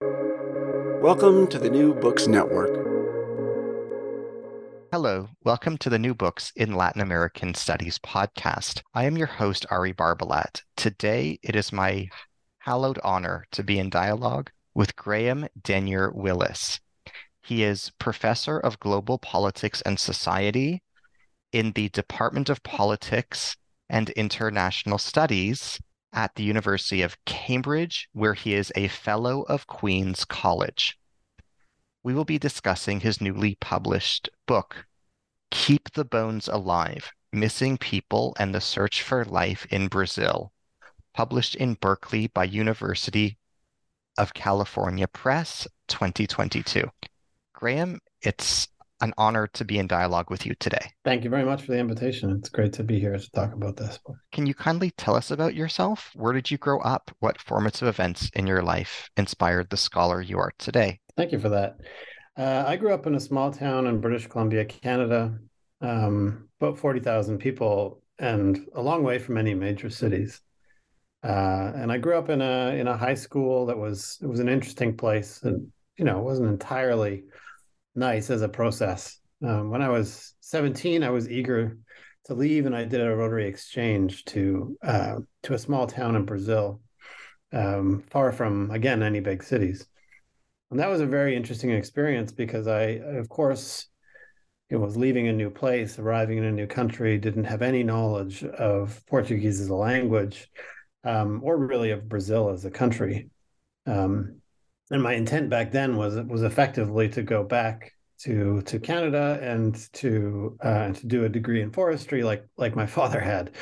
Welcome to the New Books Network. Hello, welcome to the New Books in Latin American Studies podcast. I am your host, Ari Barbalat. Today, it is my hallowed honor to be in dialogue with Graham Denyer Willis. He is professor of global politics and society in the Department of Politics and International Studies at the University of Cambridge, where he is a fellow of Queens' College we will be discussing his newly published book, Keep the Bones Alive Missing People and the Search for Life in Brazil, published in Berkeley by University of California Press 2022. Graham, it's an honor to be in dialogue with you today. Thank you very much for the invitation. It's great to be here to talk about this. Can you kindly tell us about yourself? Where did you grow up? What formative events in your life inspired the scholar you are today? Thank you for that. Uh, I grew up in a small town in British Columbia, Canada, um, about 40,000 people, and a long way from any major cities. Uh, and I grew up in a in a high school that was it was an interesting place, and you know it wasn't entirely nice as a process. Um, when I was 17, I was eager to leave, and I did a Rotary exchange to uh, to a small town in Brazil, um, far from again any big cities and that was a very interesting experience because I, of course, it was leaving a new place, arriving in a new country, didn't have any knowledge of Portuguese as a language, um, or really of Brazil as a country. Um, and my intent back then was was effectively to go back to to Canada and to uh, to do a degree in forestry, like like my father had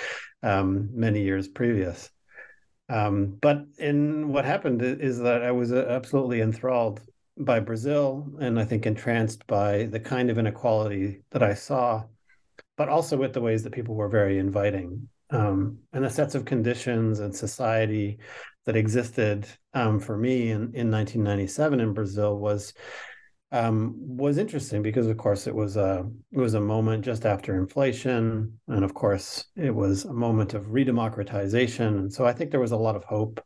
um, many years previous. Um, but in what happened is that I was uh, absolutely enthralled by Brazil, and I think entranced by the kind of inequality that I saw, but also with the ways that people were very inviting, um, and the sets of conditions and society that existed um, for me in, in 1997 in Brazil was um, was interesting because, of course, it was a it was a moment just after inflation, and of course, it was a moment of redemocratization. And so, I think there was a lot of hope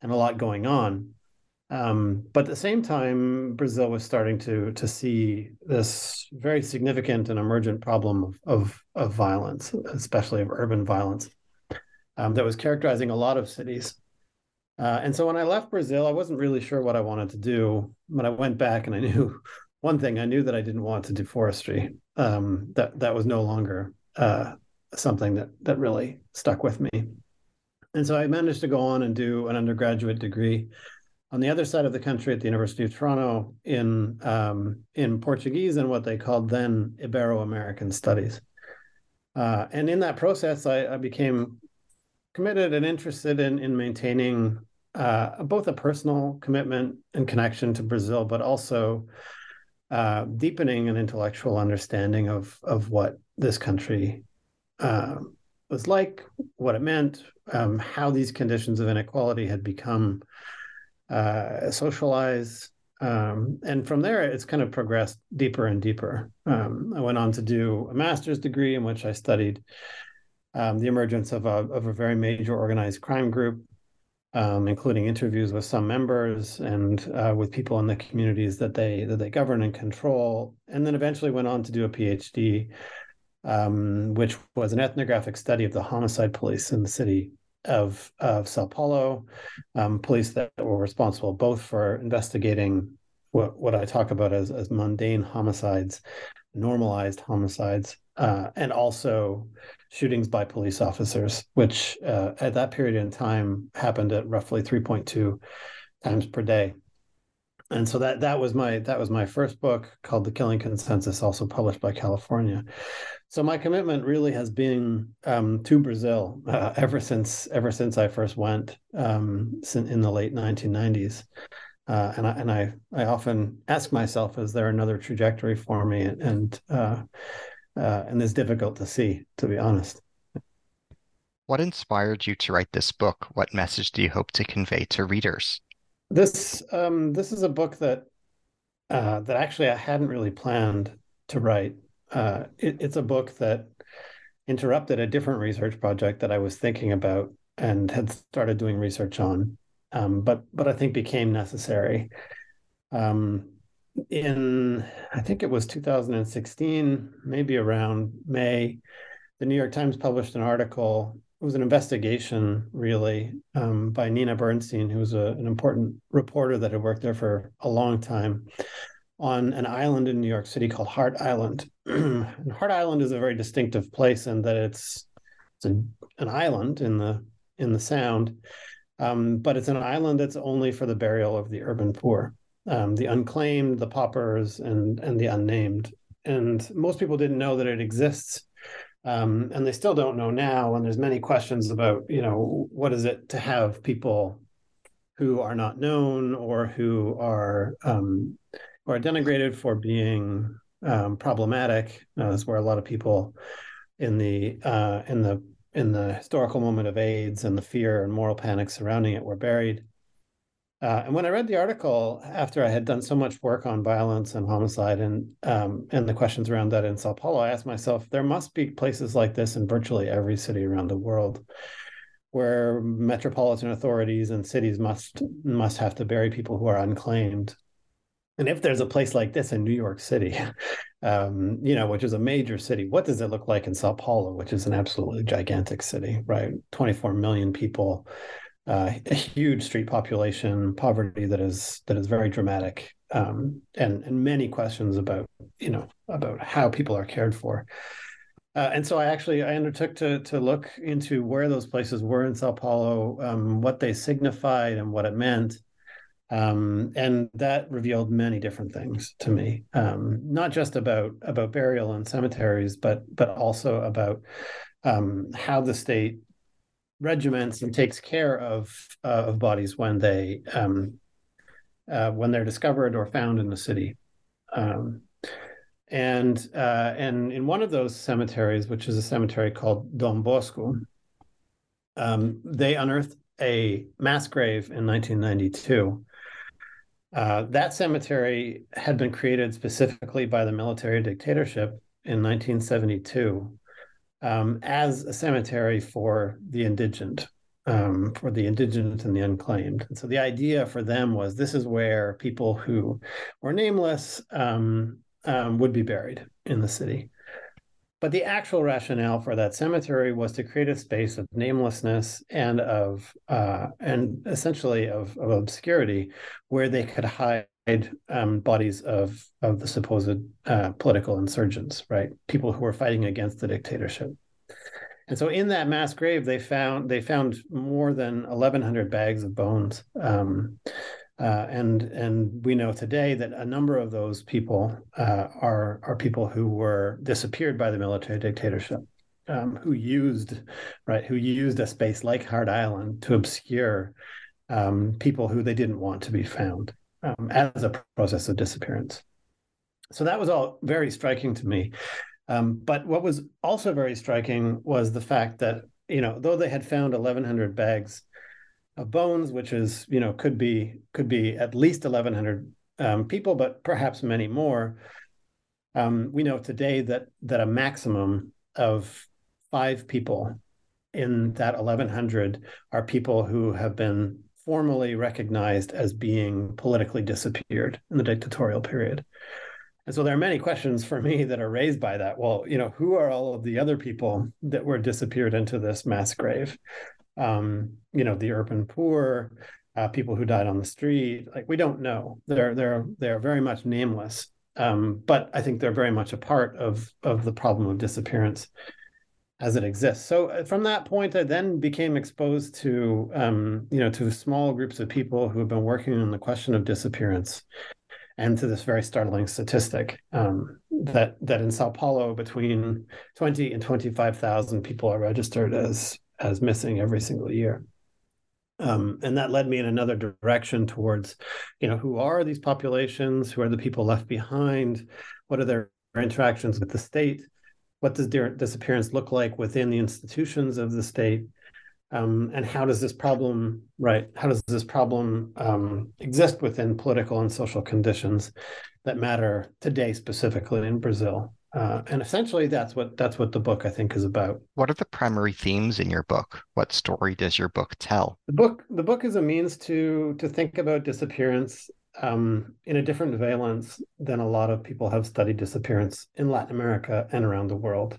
and a lot going on. Um, but at the same time, Brazil was starting to to see this very significant and emergent problem of of, of violence, especially of urban violence, um, that was characterizing a lot of cities. Uh, and so when I left Brazil, I wasn't really sure what I wanted to do. But I went back and I knew one thing: I knew that I didn't want to do forestry. Um, that that was no longer uh, something that that really stuck with me. And so I managed to go on and do an undergraduate degree on the other side of the country at the University of Toronto in um, in Portuguese and what they called then Ibero-American Studies. Uh, and in that process, I, I, became committed and interested in in maintaining uh, both a personal commitment and connection to Brazil, but also uh, deepening an intellectual understanding of of what this country uh, was like, what it meant, um, how these conditions of inequality had become uh, socialized. Um, and from there, it's kind of progressed deeper and deeper. Um, I went on to do a master's degree in which I studied um, the emergence of a, of a very major organized crime group, um, including interviews with some members and uh, with people in the communities that they that they govern and control. And then eventually went on to do a PhD, um, which was an ethnographic study of the homicide police in the city of of Sao Paulo, um, police that were responsible both for investigating what what I talk about as as mundane homicides, normalized homicides, uh, and also shootings by police officers, which uh, at that period in time happened at roughly 3.2 times per day. And so that that was my that was my first book called The Killing Consensus, also published by California. So my commitment really has been um, to Brazil uh, ever since ever since I first went um, in the late 1990s. uh, and I and I I often ask myself, is there another trajectory for me? And uh, uh, and it's difficult to see, to be honest. What inspired you to write this book? What message do you hope to convey to readers? This um, this is a book that uh, that actually I hadn't really planned to write. Uh, it, it's a book that interrupted a different research project that I was thinking about and had started doing research on, um, but but I think became necessary. Um, in I think it was 2016, maybe around May, the New York Times published an article. It was an investigation, really, um, by Nina Bernstein, who was a, an important reporter that had worked there for a long time, on an island in New York City called Hart Island. and Hart Island is a very distinctive place in that it's it's a, an island in the in the Sound, um, but it's an island that's only for the burial of the urban poor, um, the unclaimed, the paupers, and and the unnamed. And most people didn't know that it exists, um, and they still don't know now. And there's many questions about you know what is it to have people who are not known or who are um, or denigrated for being um, problematic. Uh, that's where a lot of people in the uh, in the in the historical moment of AIDS and the fear and moral panic surrounding it were buried. Uh, and when I read the article after I had done so much work on violence and homicide and um, and the questions around that in Sao Paulo, I asked myself, there must be places like this in virtually every city around the world, where metropolitan authorities and cities must must have to bury people who are unclaimed and if there's a place like this in New York City, um, you know, which is a major city, what does it look like in Sao Paulo, which is an absolutely gigantic city, right? 24 million people, uh, a huge street population, poverty that is that is very dramatic, um, and and many questions about you know about how people are cared for. Uh, and so I actually I undertook to to look into where those places were in Sao Paulo, um, what they signified, and what it meant. Um, and that revealed many different things to me, um, not just about about burial and cemeteries, but but also about um, how the state regiments and takes care of uh, of bodies when they um, uh, when they're discovered or found in the city. Um, and uh, and in one of those cemeteries, which is a cemetery called Don Bosco, um, they unearthed a mass grave in 1992 uh, that cemetery had been created specifically by the military dictatorship in 1972 um, as a cemetery for the indigent, um, for the indigent and the unclaimed. And so the idea for them was this is where people who were nameless um, um would be buried in the city. But the actual rationale for that cemetery was to create a space of namelessness and of uh, and essentially of, of obscurity, where they could hide um, bodies of of the supposed uh, political insurgents, right? People who were fighting against the dictatorship. And so, in that mass grave, they found they found more than 1,100 bags of bones. Um, uh, and and we know today that a number of those people uh, are are people who were disappeared by the military dictatorship, um, who used right who used a space like Hart Island to obscure um, people who they didn't want to be found um, as a process of disappearance. So that was all very striking to me. Um, but what was also very striking was the fact that you know though they had found 1,100 bags of bones, which is you know could be could be at least 1,100 um, people, but perhaps many more. Um, we know today that that a maximum of five people in that 1,100 are people who have been formally recognized as being politically disappeared in the dictatorial period. And so there are many questions for me that are raised by that. Well, you know, who are all of the other people that were disappeared into this mass grave? um, you know, the urban poor, uh, people who died on the street. Like we don't know. They're they're they're very much nameless. Um, but I think they're very much a part of of the problem of disappearance as it exists. So uh, from that point, I then became exposed to um, you know to small groups of people who have been working on the question of disappearance, and to this very startling statistic um, that that in Sao Paulo, between twenty and twenty five thousand people are registered as as missing every single year. Um, and that led me in another direction towards, you know, who are these populations? Who are the people left behind? What are their interactions with the state? What does their disappearance look like within the institutions of the state? Um, and how does this problem, right? How does this problem um, exist within political and social conditions that matter today, specifically in Brazil? Uh, and essentially, that's what that's what the book I think is about. What are the primary themes in your book? What story does your book tell? The book the book is a means to to think about disappearance um, in a different valence than a lot of people have studied disappearance in Latin America and around the world.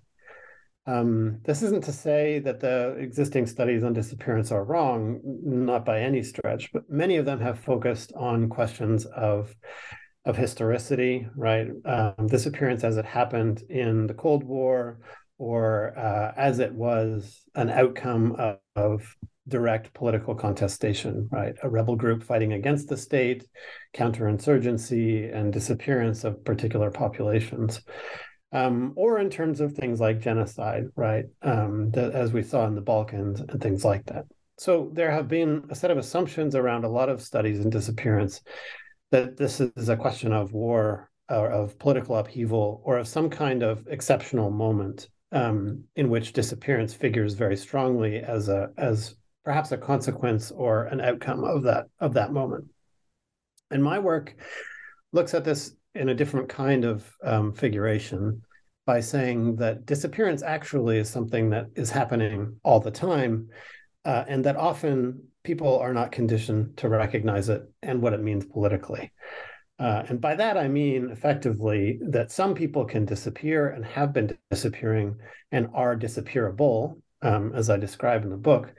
Um, this isn't to say that the existing studies on disappearance are wrong, not by any stretch, but many of them have focused on questions of of historicity, right? Um, disappearance as it happened in the Cold War, or uh, as it was an outcome of, of, direct political contestation, right? A rebel group fighting against the state, counterinsurgency, and disappearance of particular populations. Um, or in terms of things like genocide, right? Um, as we saw in the Balkans and things like that. So there have been a set of assumptions around a lot of studies in disappearance that this is a question of war or of political upheaval or of some kind of exceptional moment um, in which disappearance figures very strongly as a as perhaps a consequence or an outcome of that of that moment. And my work looks at this in a different kind of um, figuration by saying that disappearance actually is something that is happening all the time, uh, and that often people are not conditioned to recognize it and what it means politically. Uh, and by that, I mean effectively that some people can disappear and have been disappearing and are disappearable, um, as I describe in the book,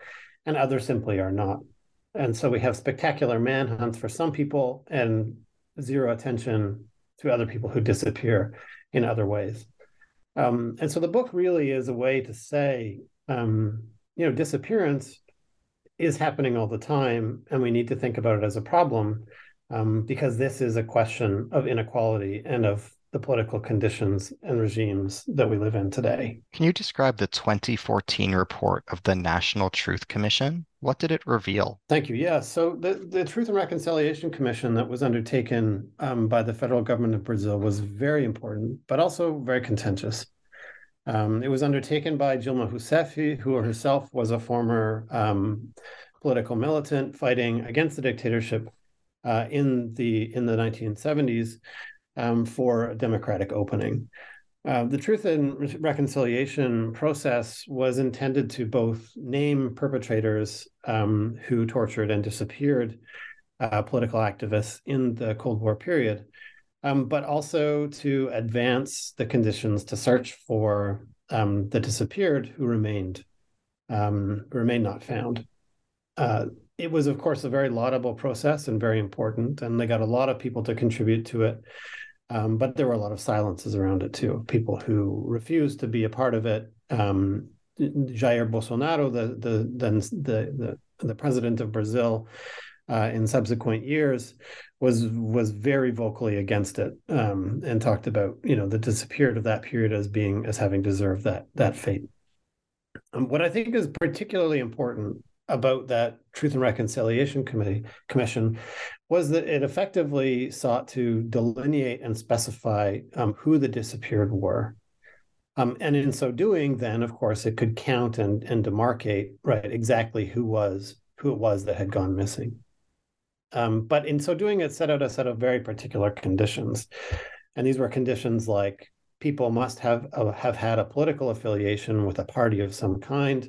and others simply are not. And so we have spectacular manhunts for some people and zero attention to other people who disappear in other ways. Um, and so the book really is a way to say, um, you know, disappearance is happening all the time, and we need to think about it as a problem um, because this is a question of inequality and of the political conditions and regimes that we live in today. Can you describe the 2014 report of the National Truth Commission? What did it reveal? Thank you. Yeah. So the, the Truth and Reconciliation Commission that was undertaken um, by the federal government of Brazil was very important, but also very contentious. Um, it was undertaken by Dilma Rousseff, who herself was a former um, political militant fighting against the dictatorship uh, in the in the 1970s um, for a democratic opening. Uh, the Truth and Reconciliation process was intended to both name perpetrators um, who tortured and disappeared uh, political activists in the Cold War period, um, but also to advance the conditions to search for um, the disappeared who remained um, remained not found. Uh, it was, of course, a very laudable process and very important, and they got a lot of people to contribute to it. Um, but there were a lot of silences around it too. People who refused to be a part of it. Um, Jair Bolsonaro, the the then the, the the president of Brazil, uh, in subsequent years was was very vocally against it um, and talked about you know the disappeared of that period as being as having deserved that that fate. Um, what I think is particularly important about that Truth and Reconciliation Committee Commission was that it effectively sought to delineate and specify um, who the disappeared were. Um, and in so doing, then of course it could count and and demarcate right exactly who was who it was that had gone missing. Um, but in so doing, it set out a set of very particular conditions, and these were conditions like people must have uh, have had a political affiliation with a party of some kind.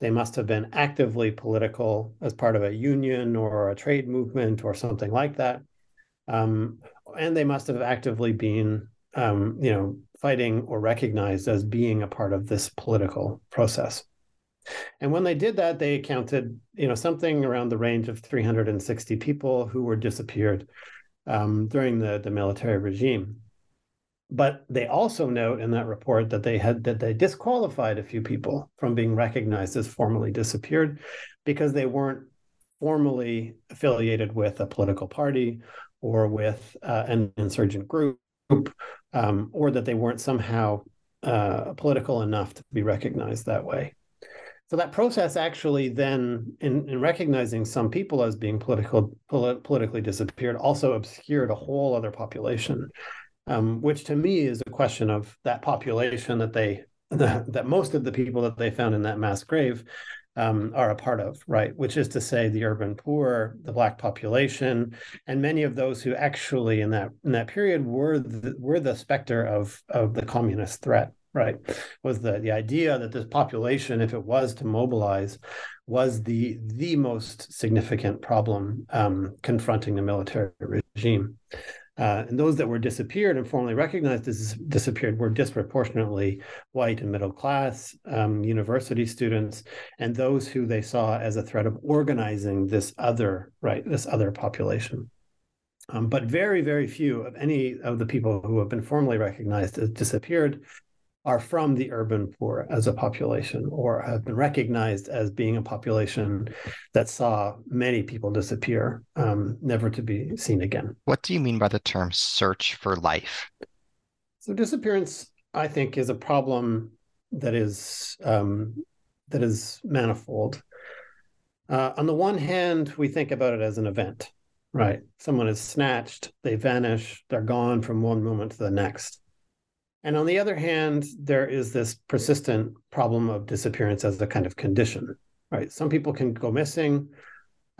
They must have been actively political as part of a union or a trade movement or something like that, um, and they must have actively been, um, you know, fighting or recognized as being a part of this political process. And when they did that, they counted, you know, something around the range of 360 people who were disappeared um, during the, the military regime. But they also note in that report that they had that they disqualified a few people from being recognized as formally disappeared because they weren't formally affiliated with a political party or with uh, an insurgent group, um, or that they weren't somehow uh, political enough to be recognized that way. So that process actually then, in, in recognizing some people as being political, polit- politically disappeared, also obscured a whole other population, um, which to me is a question of that population that they that, that most of the people that they found in that mass grave um, are a part of, right? Which is to say, the urban poor, the black population, and many of those who actually in that in that period were the, were the specter of of the communist threat right was the the idea that this population if it was to mobilize was the the most significant problem um, confronting the military regime uh, and those that were disappeared and formally recognized as disappeared were disproportionately white and middle class um, university students and those who they saw as a threat of organizing this other right this other population. Um, but very very few of any of the people who have been formally recognized as disappeared are from the urban poor as a population or have been recognized as being a population that saw many people disappear, um, never to be seen again. What do you mean by the term search for life? So disappearance, I think, is a problem that is um, that is manifold. Uh, on the one hand, we think about it as an event, right? Someone is snatched, they vanish, they're gone from one moment to the next. And on the other hand, there is this persistent problem of disappearance as a kind of condition, right? Some people can go missing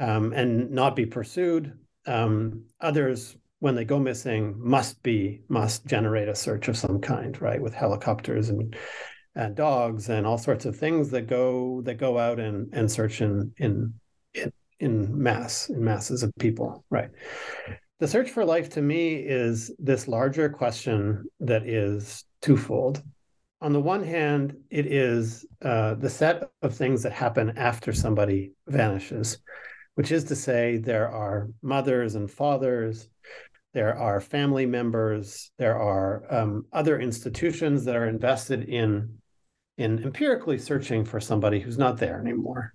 um, and not be pursued. Um, others, when they go missing, must be must generate a search of some kind, right? With helicopters and and dogs and all sorts of things that go that go out and and search in in in, in mass in masses of people, right? The search for life to me is this larger question that is twofold. On the one hand, it is uh, the set of things that happen after somebody vanishes, which is to say, there are mothers and fathers, there are family members, there are um, other institutions that are invested in in empirically searching for somebody who's not there anymore,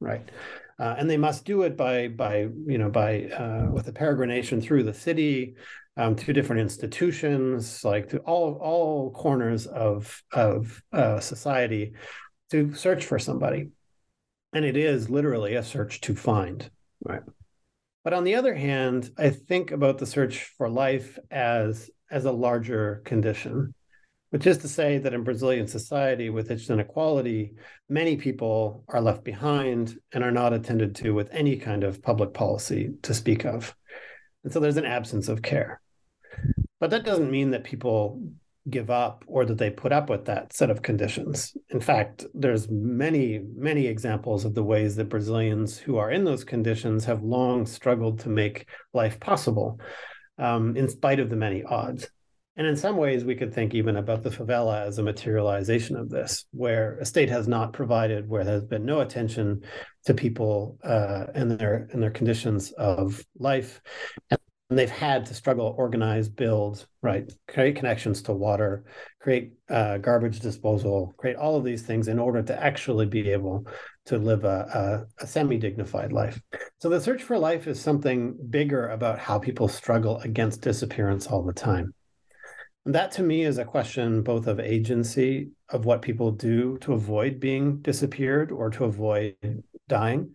right? Uh, and they must do it by by you know by uh, with a peregrination through the city, um, through different institutions, like to all all corners of of uh, society, to search for somebody, and it is literally a search to find, right? But on the other hand, I think about the search for life as as a larger condition which is to say that in Brazilian society with its inequality, many people are left behind and are not attended to with any kind of public policy to speak of. And so there's an absence of care. But that doesn't mean that people give up or that they put up with that set of conditions. In fact, there's many, many examples of the ways that Brazilians who are in those conditions have long struggled to make life possible um, in spite of the many odds. And in some ways, we could think even about the favela as a materialization of this, where a state has not provided, where there's been no attention to people uh, and their and their conditions of life, and they've had to struggle, organize, build, right, create connections to water, create uh, garbage disposal, create all of these things in order to actually be able to live a, a, a semi dignified life. So the search for life is something bigger about how people struggle against disappearance all the time. That to me is a question both of agency, of what people do to avoid being disappeared or to avoid dying.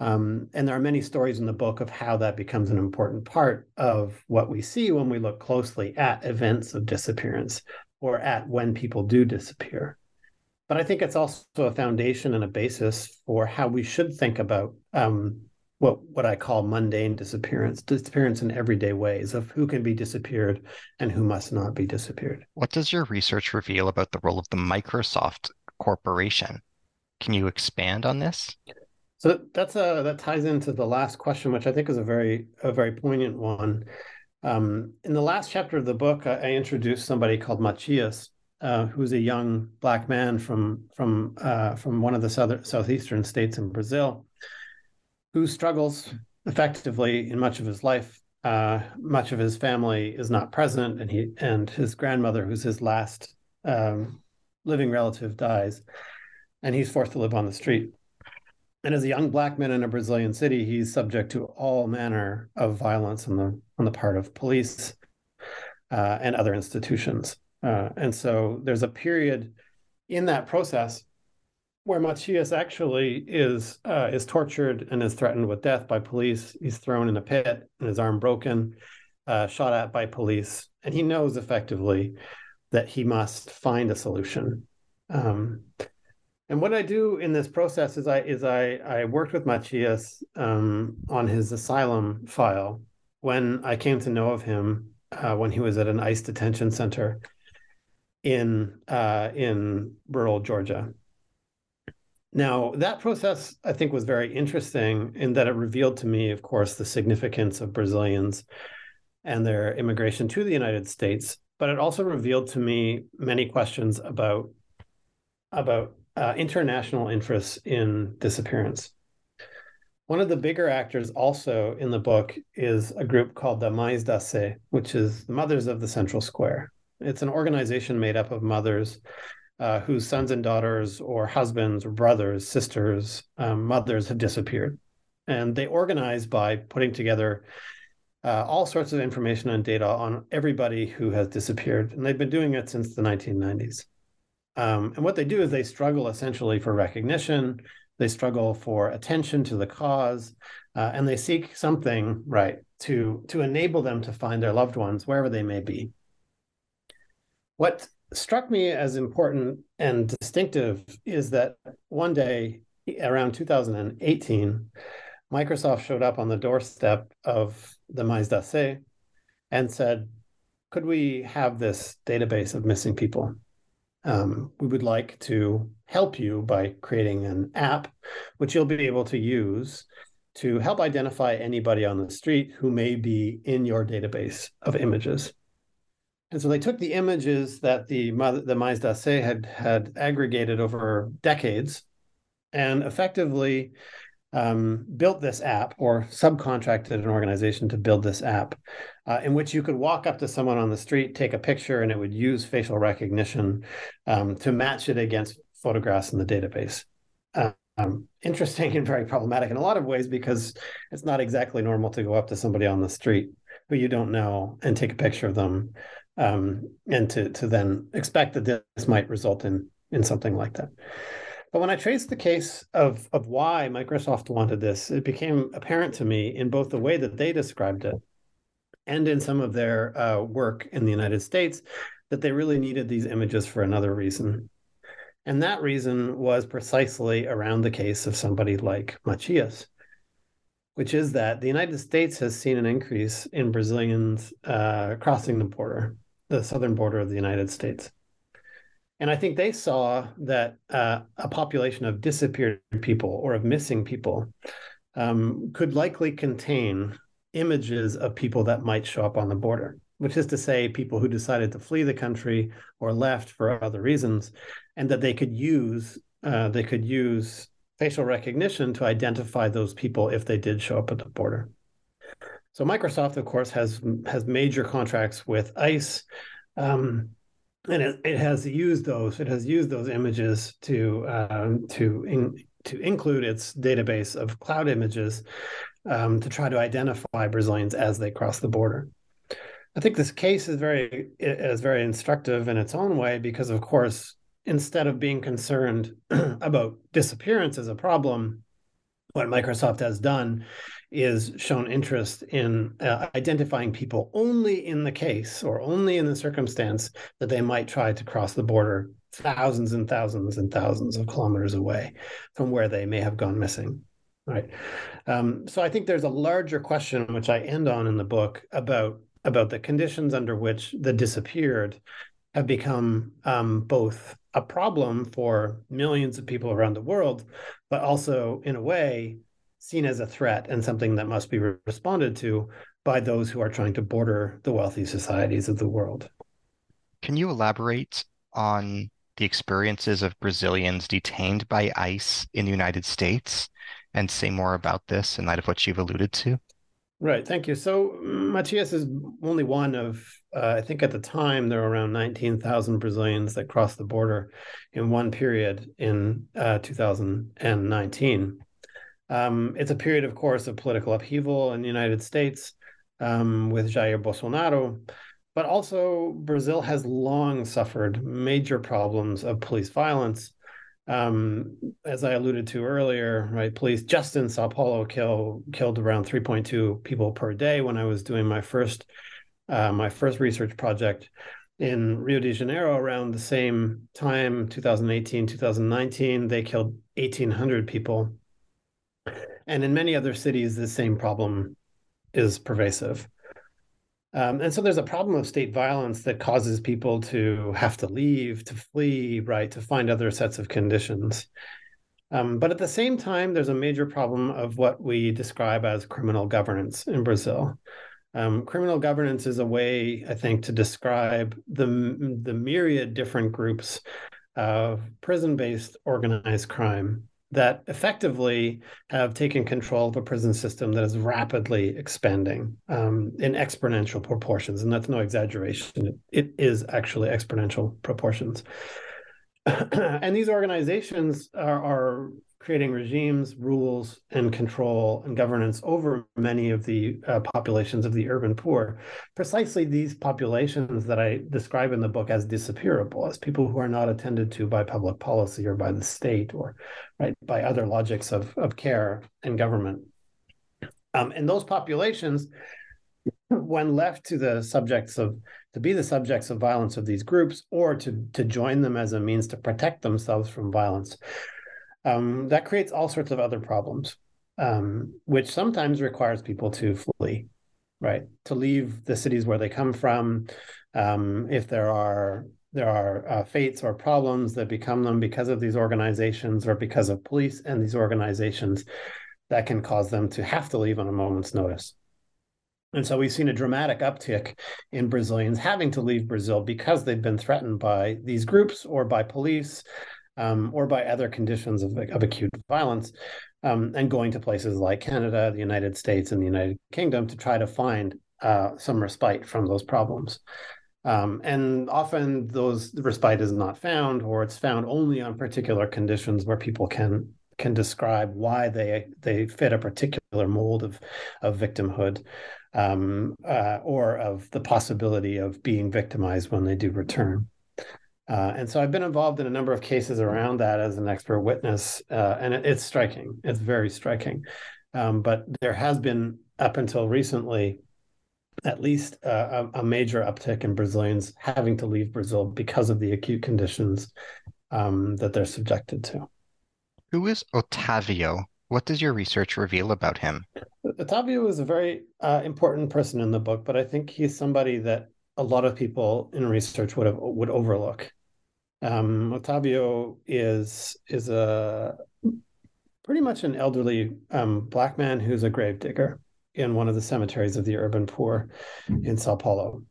Um, and there are many stories in the book of how that becomes an important part of what we see when we look closely at events of disappearance or at when people do disappear. But I think it's also a foundation and a basis for how we should think about um, what what I call mundane disappearance, disappearance in everyday ways of who can be disappeared and who must not be disappeared. What does your research reveal about the role of the Microsoft Corporation? Can you expand on this? So that's a that ties into the last question, which I think is a very a very poignant one. Um, in the last chapter of the book, I, I introduced somebody called Matias, uh, who's a young black man from from uh, from one of the southern southeastern states in Brazil who struggles effectively in much of his life. Uh, much of his family is not present, and he and his grandmother, who's his last um, living relative, dies, and he's forced to live on the street. And as a young black man in a Brazilian city, he's subject to all manner of violence on the on the part of police uh, and other institutions. Uh, and so there's a period in that process where Matias actually is uh, is tortured and is threatened with death by police. He's thrown in a pit and his arm broken, uh, shot at by police, and he knows effectively that he must find a solution. Um, and what I do in this process is I is I I worked with Matias um, on his asylum file when I came to know of him uh, when he was at an ICE detention center in uh, in rural Georgia. Now that process I think was very interesting in that it revealed to me, of course, the significance of Brazilians and their immigration to the United States, but it also revealed to me many questions about about uh, international interests in disappearance. One of the bigger actors also in the book is a group called the Mães da Sé, which is the Mothers of the Central Square. It's an organization made up of mothers uh, whose sons and daughters, or husbands, or brothers, sisters, um, mothers have disappeared. And they organize by putting together uh, all sorts of information and data on everybody who has disappeared. And they've been doing it since the 1990s. Um, and what they do is they struggle essentially for recognition, they struggle for attention to the cause, uh, and they seek something right to to enable them to find their loved ones wherever they may be. What struck me as important and distinctive is that one day around 2018, Microsoft showed up on the doorstep of the Mães da Sé and said, "Could we have this database of missing people?" um, we would like to help you by creating an app, which you'll be able to use to help identify anybody on the street who may be in your database of images. And so they took the images that the the Mães da Sé had had aggregated over decades, and effectively um, built this app or subcontracted an organization to build this app uh, in which you could walk up to someone on the street, take a picture, and it would use facial recognition um, to match it against photographs in the database. Um, interesting and very problematic in a lot of ways because it's not exactly normal to go up to somebody on the street who you don't know and take a picture of them um, and to to then expect that this might result in in something like that. But when I traced the case of of why Microsoft wanted this, it became apparent to me in both the way that they described it and in some of their uh, work in the United States that they really needed these images for another reason. And that reason was precisely around the case of somebody like Matias, which is that the United States has seen an increase in Brazilians uh, crossing the border, the southern border of the United States. And I think they saw that uh, a population of disappeared people or of missing people um, could likely contain images of people that might show up on the border, which is to say, people who decided to flee the country or left for other reasons, and that they could use uh, they could use facial recognition to identify those people if they did show up at the border. So Microsoft, of course, has has major contracts with ICE. Um, and it, it has used those it has used those images to um, to in, to include its database of cloud images um, to try to identify Brazilians as they cross the border. I think this case is very is very instructive in its own way because, of course, instead of being concerned about disappearance as a problem, what Microsoft has done is shown interest in uh, identifying people only in the case or only in the circumstance that they might try to cross the border thousands and thousands and thousands of kilometers away from where they may have gone missing. Right. Um, so I think there's a larger question, which I end on in the book, about about the conditions under which the disappeared have become um, both a problem for millions of people around the world, but also, in a way, seen as a threat and something that must be responded to by those who are trying to border the wealthy societies of the world. Can you elaborate on the experiences of Brazilians detained by ICE in the United States and say more about this in light of what you've alluded to? Right. Thank you. So Matias is only one of, uh, I think at the time, there were around 19,000 Brazilians that crossed the border in one period in uh, 2019. Um, it's a period, of course, of political upheaval in the United States um, with Jair Bolsonaro. But also, Brazil has long suffered major problems of police violence Um, as I alluded to earlier, right, police just in Sao Paulo kill killed around 3.2 people per day when I was doing my first uh, my first research project in Rio de Janeiro around the same time, 2018, 2019, they killed 1,800 people. And in many other cities, the same problem is pervasive. Um, and so there's a problem of state violence that causes people to have to leave, to flee, right, to find other sets of conditions. Um, but at the same time, there's a major problem of what we describe as criminal governance in Brazil. Um, criminal governance is a way, I think, to describe the, the myriad different groups of prison based organized crime that effectively have taken control of a prison system that is rapidly expanding um, in exponential proportions. And that's no exaggeration, it is actually exponential proportions. and these organizations are, are creating regimes, rules, and control and governance over many of the uh, populations of the urban poor. Precisely these populations that I describe in the book as disappearable, as people who are not attended to by public policy or by the state or right by other logics of, of care and government. Um, and those populations, when left to the subjects of to be the subjects of violence of these groups or to to join them as a means to protect themselves from violence um, that creates all sorts of other problems, um, which sometimes requires people to flee, right? To leave the cities where they come from. Um, if there are there are uh, fates or problems that become them because of these organizations or because of police and these organizations, that can cause them to have to leave on a moment's notice. And so we've seen a dramatic uptick in Brazilians having to leave Brazil because they've been threatened by these groups or by police um, or by other conditions of, of acute violence, um, and going to places like Canada, the United States, and the United Kingdom to try to find uh, some respite from those problems. Um, and often those respite is not found, or it's found only on particular conditions where people can can describe why they they fit a particular mold of of victimhood, um, uh, or of the possibility of being victimized when they do return. Uh, and so I've been involved in a number of cases around that as an expert witness, uh, and it, it's striking. It's very striking. Um, but there has been, up until recently, at least uh, a, a, major uptick in Brazilians having to leave Brazil because of the acute conditions um, that they're subjected to. Who is Otavio? What does your research reveal about him? Otavio is a very uh, important person in the book, but I think he's somebody that a lot of people in research would have would overlook. Um, Otavio is is a pretty much an elderly um, black man who's a grave digger in one of the cemeteries of the urban poor in Sao Paulo.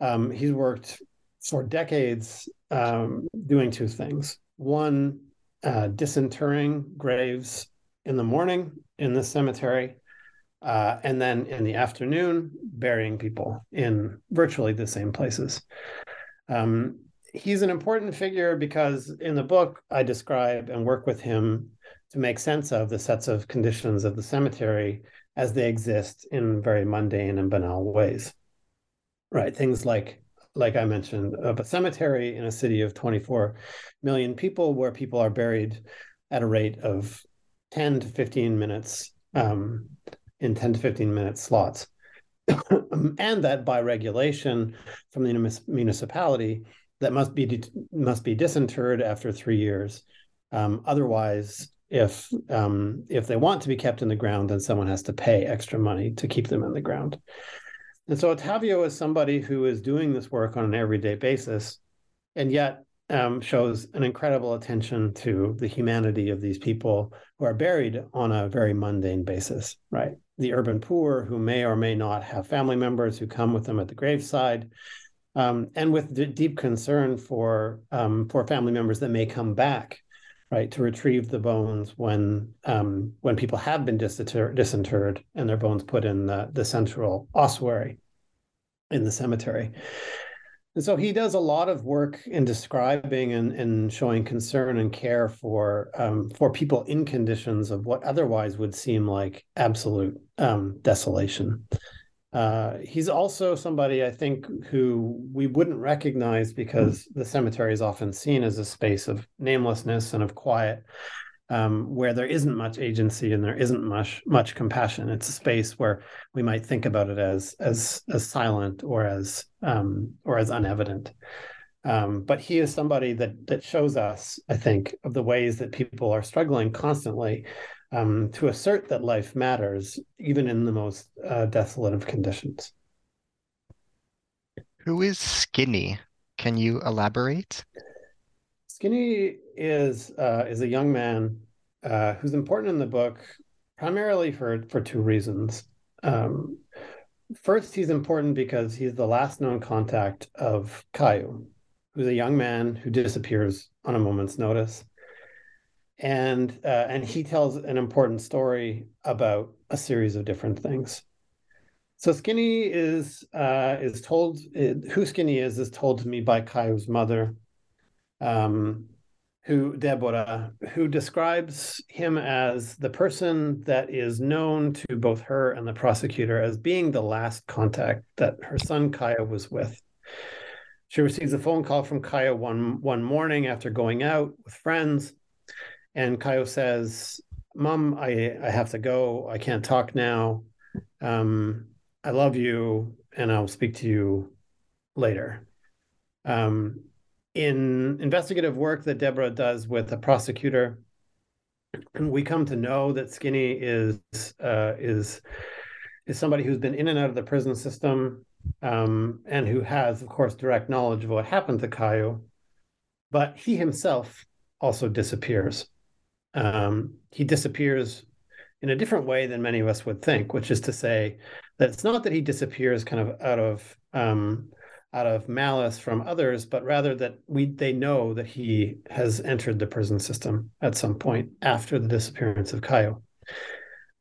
Um, he's worked for decades um, doing two things. One, uh, disinterring graves in the morning in the cemetery, uh, and then in the afternoon, burying people in virtually the same places. Um, he's an important figure because in the book, I describe and work with him to make sense of the sets of conditions of the cemetery as they exist in very mundane and banal ways. Right. Things like like I mentioned, of a cemetery in a city of 24 million people where people are buried at a rate of 10 to 15 minutes um, in 10 to 15 minute slots. and that by regulation from the municipality that must be must be disinterred after three years. Um, otherwise, if um, if they want to be kept in the ground, then someone has to pay extra money to keep them in the ground. And so Otavio is somebody who is doing this work on an everyday basis, and yet um, shows an incredible attention to the humanity of these people who are buried on a very mundane basis, right? The urban poor who may or may not have family members who come with them at the graveside, um, and with d- deep concern for um, for family members that may come back, right, to retrieve the bones when um, when people have been disinter- disinterred and their bones put in the, the central ossuary in the cemetery. And so he does a lot of work in describing and, and showing concern and care for um, for people in conditions of what otherwise would seem like absolute um, desolation. Uh, he's also somebody I think who we wouldn't recognize because the cemetery is often seen as a space of namelessness and of quiet, um, where there isn't much agency and there isn't much much compassion. It's a space where we might think about it as as as silent or as um, or as unevident. Um, but he is somebody that that shows us, I think, of the ways that people are struggling constantly um, to assert that life matters, even in the most uh, desolate of conditions. Who is Skinny? Can you elaborate? Skinny is uh, is a young man uh, who's important in the book primarily for for two reasons. Um, first, he's important because he's the last known contact of Caio, who's a young man who disappears on a moment's notice and uh, and he tells an important story about a series of different things. So Skinny is uh, is told who Skinny is is told to me by Caio's mother, um, who Deborah, who describes him as the person that is known to both her and the prosecutor as being the last contact that her son Caio was with. She receives a phone call from Caio one one morning after going out with friends and Caio says, "Mom, I I have to go. I can't talk now. Um, I love you, and I'll speak to you later." Um, in investigative work that Deborah does with a prosecutor, we come to know that Skinny is uh, is is somebody who's been in and out of the prison system um, and who has, of course, direct knowledge of what happened to Caio, but he himself also disappears. Um, he disappears in a different way than many of us would think, which is to say that it's not that he disappears kind of out of um, out of malice from others, but rather that we they know that he has entered the prison system at some point after the disappearance of Caio.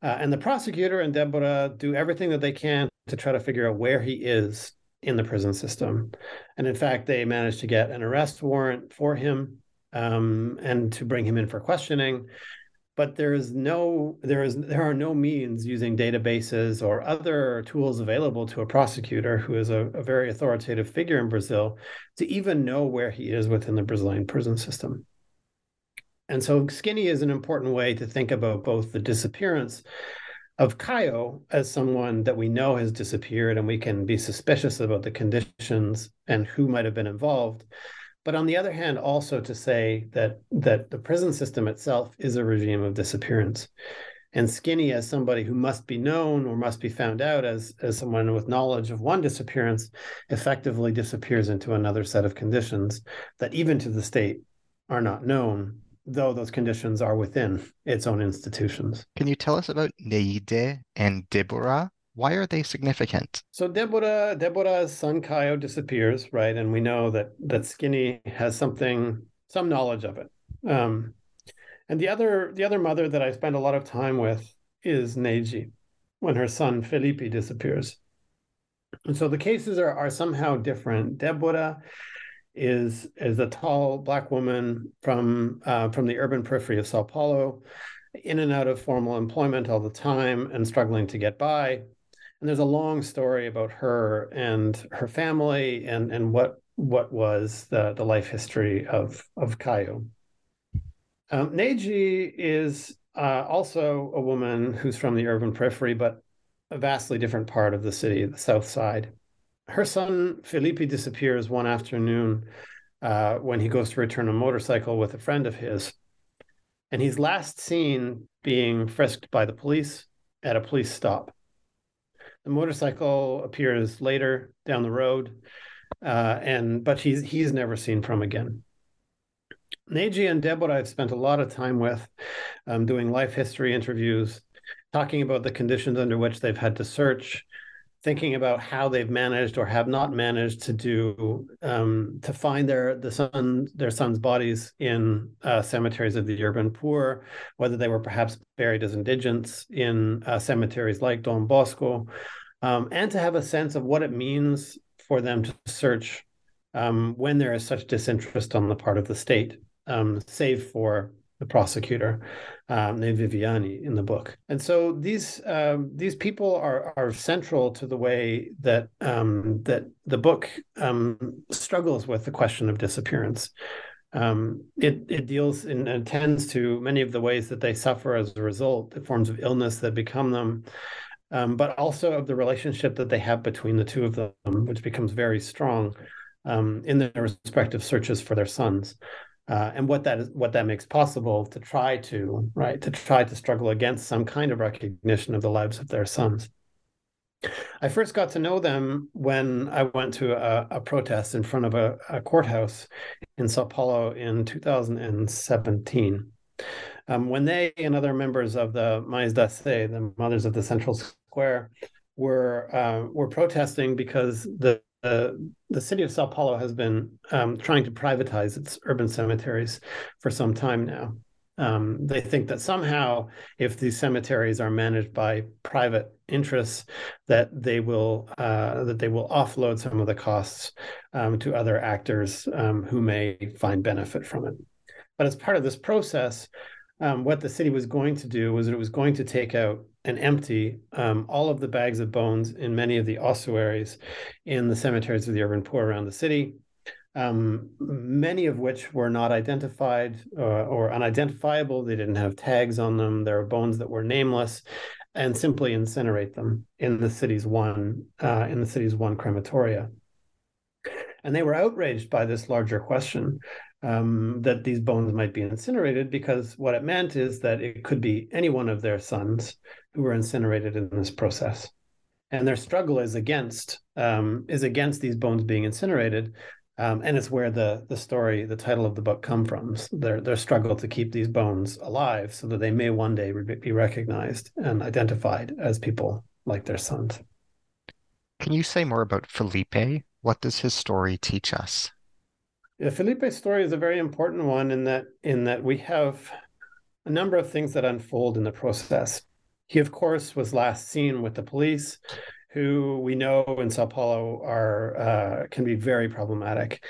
Uh, and the prosecutor and Deborah do everything that they can to try to figure out where he is in the prison system. And in fact, they managed to get an arrest warrant for him um, and to bring him in for questioning. But there is no there is there are no means using databases or other tools available to a prosecutor who is a, a very authoritative figure in Brazil to even know where he is within the Brazilian prison system. And so Skinny is an important way to think about both the disappearance of Caio as someone that we know has disappeared and we can be suspicious about the conditions and who might have been involved, but on the other hand, also to say that that the prison system itself is a regime of disappearance. And Skinny, as somebody who must be known or must be found out as, as someone with knowledge of one disappearance, effectively disappears into another set of conditions that even to the state are not known, though those conditions are within its own institutions. Can you tell us about Neide and Deborah? Why are they significant? So Deborah, Deborah's son Caio disappears, right? And we know that that Skinny has something, some knowledge of it. Um, and the other, the other mother that I spend a lot of time with is Neide, when her son Felipe disappears. And so the cases are are somehow different. Deborah is is a tall black woman from uh, from the urban periphery of Sao Paulo, in and out of formal employment all the time and struggling to get by and there's a long story about her and her family and and what what was the the life history of of Caio. Um, Neide is uh, also a woman who's from the urban periphery, but a vastly different part of the city, the south side. Her son Felipe disappears one afternoon uh, when he goes to return a motorcycle with a friend of his, and he's last seen being frisked by the police at a police stop. The motorcycle appears later down the road, uh, and but he's he's never seen from again. Neide and Deborah I've spent a lot of time with, um, doing life history interviews, talking about the conditions under which they've had to search, thinking about how they've managed or have not managed to do um, to find their the son their sons' bodies in uh, cemeteries of the urban poor, whether they were perhaps buried as indigents in uh, cemeteries like Don Bosco, um, and to have a sense of what it means for them to search um, when there is such disinterest on the part of the state, um, save for the prosecutor, um, named Viviani in the book. And so these um, these people are are central to the way that um, that the book um, struggles with the question of disappearance. Um, it it deals and attends to many of the ways that they suffer as a result, the forms of illness that become them. Um, but also of the relationship that they have between the two of them, which becomes very strong in their respective searches for their sons. Uh, and what that is what that makes possible to try to right to try to struggle against some kind of recognition of the lives of their sons. I first got to know them when i went to a, a protest in front of a, a, courthouse in sao paulo in 2017 um, when they and other members of the Mães da Sé the mothers of the central square were uh, were protesting because the the, the city of Sao Paulo has been um, trying to privatize its urban cemeteries for some time now. Um, they think that somehow, if these cemeteries are managed by private interests, that they will uh, that they will offload some of the costs um, to other actors um, who may find benefit from it. But as part of this process, um, what the city was going to do was it was going to take out and empty um, all of the bags of bones in many of the ossuaries in the cemeteries of the urban poor around the city, um, many of which were not identified uh, or unidentifiable. They didn't have tags on them. There are bones that were nameless, and simply incinerate them in the city's one uh, in the city's one crematoria. And they were outraged by this larger question um, that these bones might be incinerated because what it meant is that it could be any one of their sons who were incinerated in this process. And their struggle is against um, is against these bones being incinerated um, and it's where the the story the title of the book come from. Their their struggle to keep these bones alive so that they may one day be recognized and identified as people like their sons. Can you say more about felipe? What does his story teach us yeah, Felipe's story is a very important one in that in that we have a number of things that unfold in the process. He, of course, was last seen with the police, who we know in Sao Paulo are uh, can be very problematic.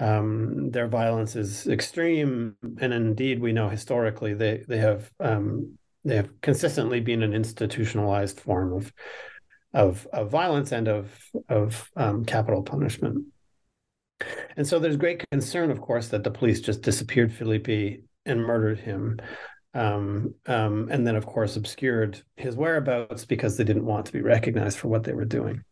Um, their violence is extreme, and indeed, we know historically they they have um, they have consistently been an institutionalized form of of, of violence and of of um, capital punishment. And so there's great concern, of course, that the police just disappeared Felipe and murdered him. Um, um, and then, of course, obscured his whereabouts because they didn't want to be recognized for what they were doing.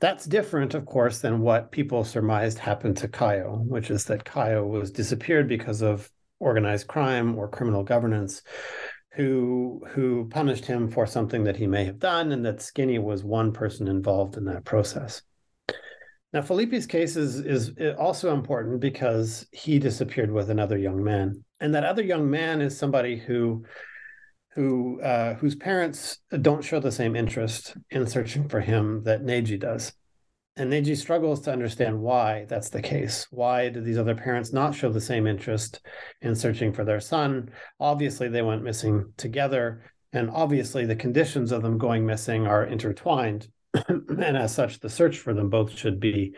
That's different, of course, than what people surmised happened to Caio, which is that Caio was disappeared because of organized crime or criminal governance, who who punished him for something that he may have done, and that Skinny was one person involved in that process. Now, Felipe's case is, is also important because he disappeared with another young man. And that other young man is somebody who who uh, whose parents don't show the same interest in searching for him that Neide does. And Neide struggles to understand why that's the case. Why do these other parents not show the same interest in searching for their son? Obviously, they went missing together. And obviously, the conditions of them going missing are intertwined and as such, the search for them both should be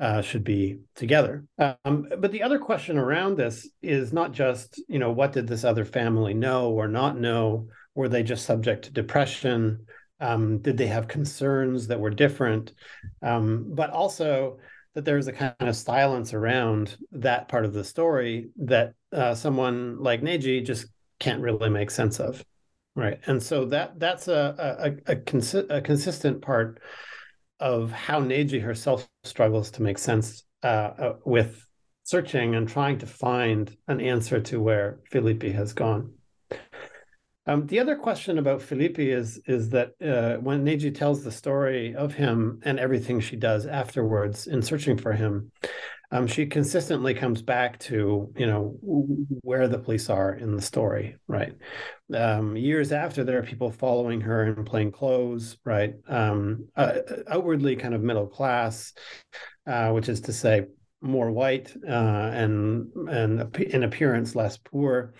uh, should be together. Um, but the other question around this is not just you know what did this other family know or not know? Were they just subject to depression? Um, did they have concerns that were different? Um, but also that there's a kind of silence around that part of the story that uh, someone like Neide just can't really make sense of. Right, and so that that's a a, a, consi- a consistent part of how Neide herself struggles to make sense uh, uh, with searching and trying to find an answer to where Felipe has gone. Um, the other question about Felipe is is that uh, when Neide tells the story of him and everything she does afterwards in searching for him, um, she consistently comes back to you know where the police are in the story right? Um, years after there are people following her in plain clothes right? Um, uh, outwardly kind of middle class uh, which is to say more white uh, and and in appearance less poor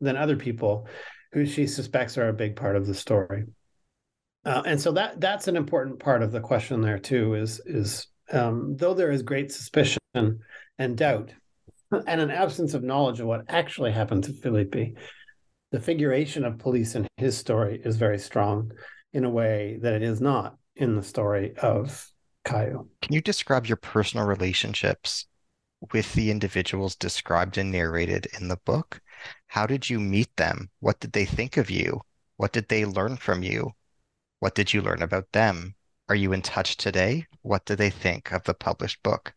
than other people who she suspects are a big part of the story. Uh, and so that that's an important part of the question there too is is um, though there is great suspicion and doubt and an absence of knowledge of what actually happened to Felipe. The figuration of police in his story is very strong in a way that it is not in the story of Caio. Can you describe your personal relationships with the individuals described and narrated in the book? How did you meet them? What did they think of you? What did they learn from you? What did you learn about them? Are you in touch today? What do they think of the published book?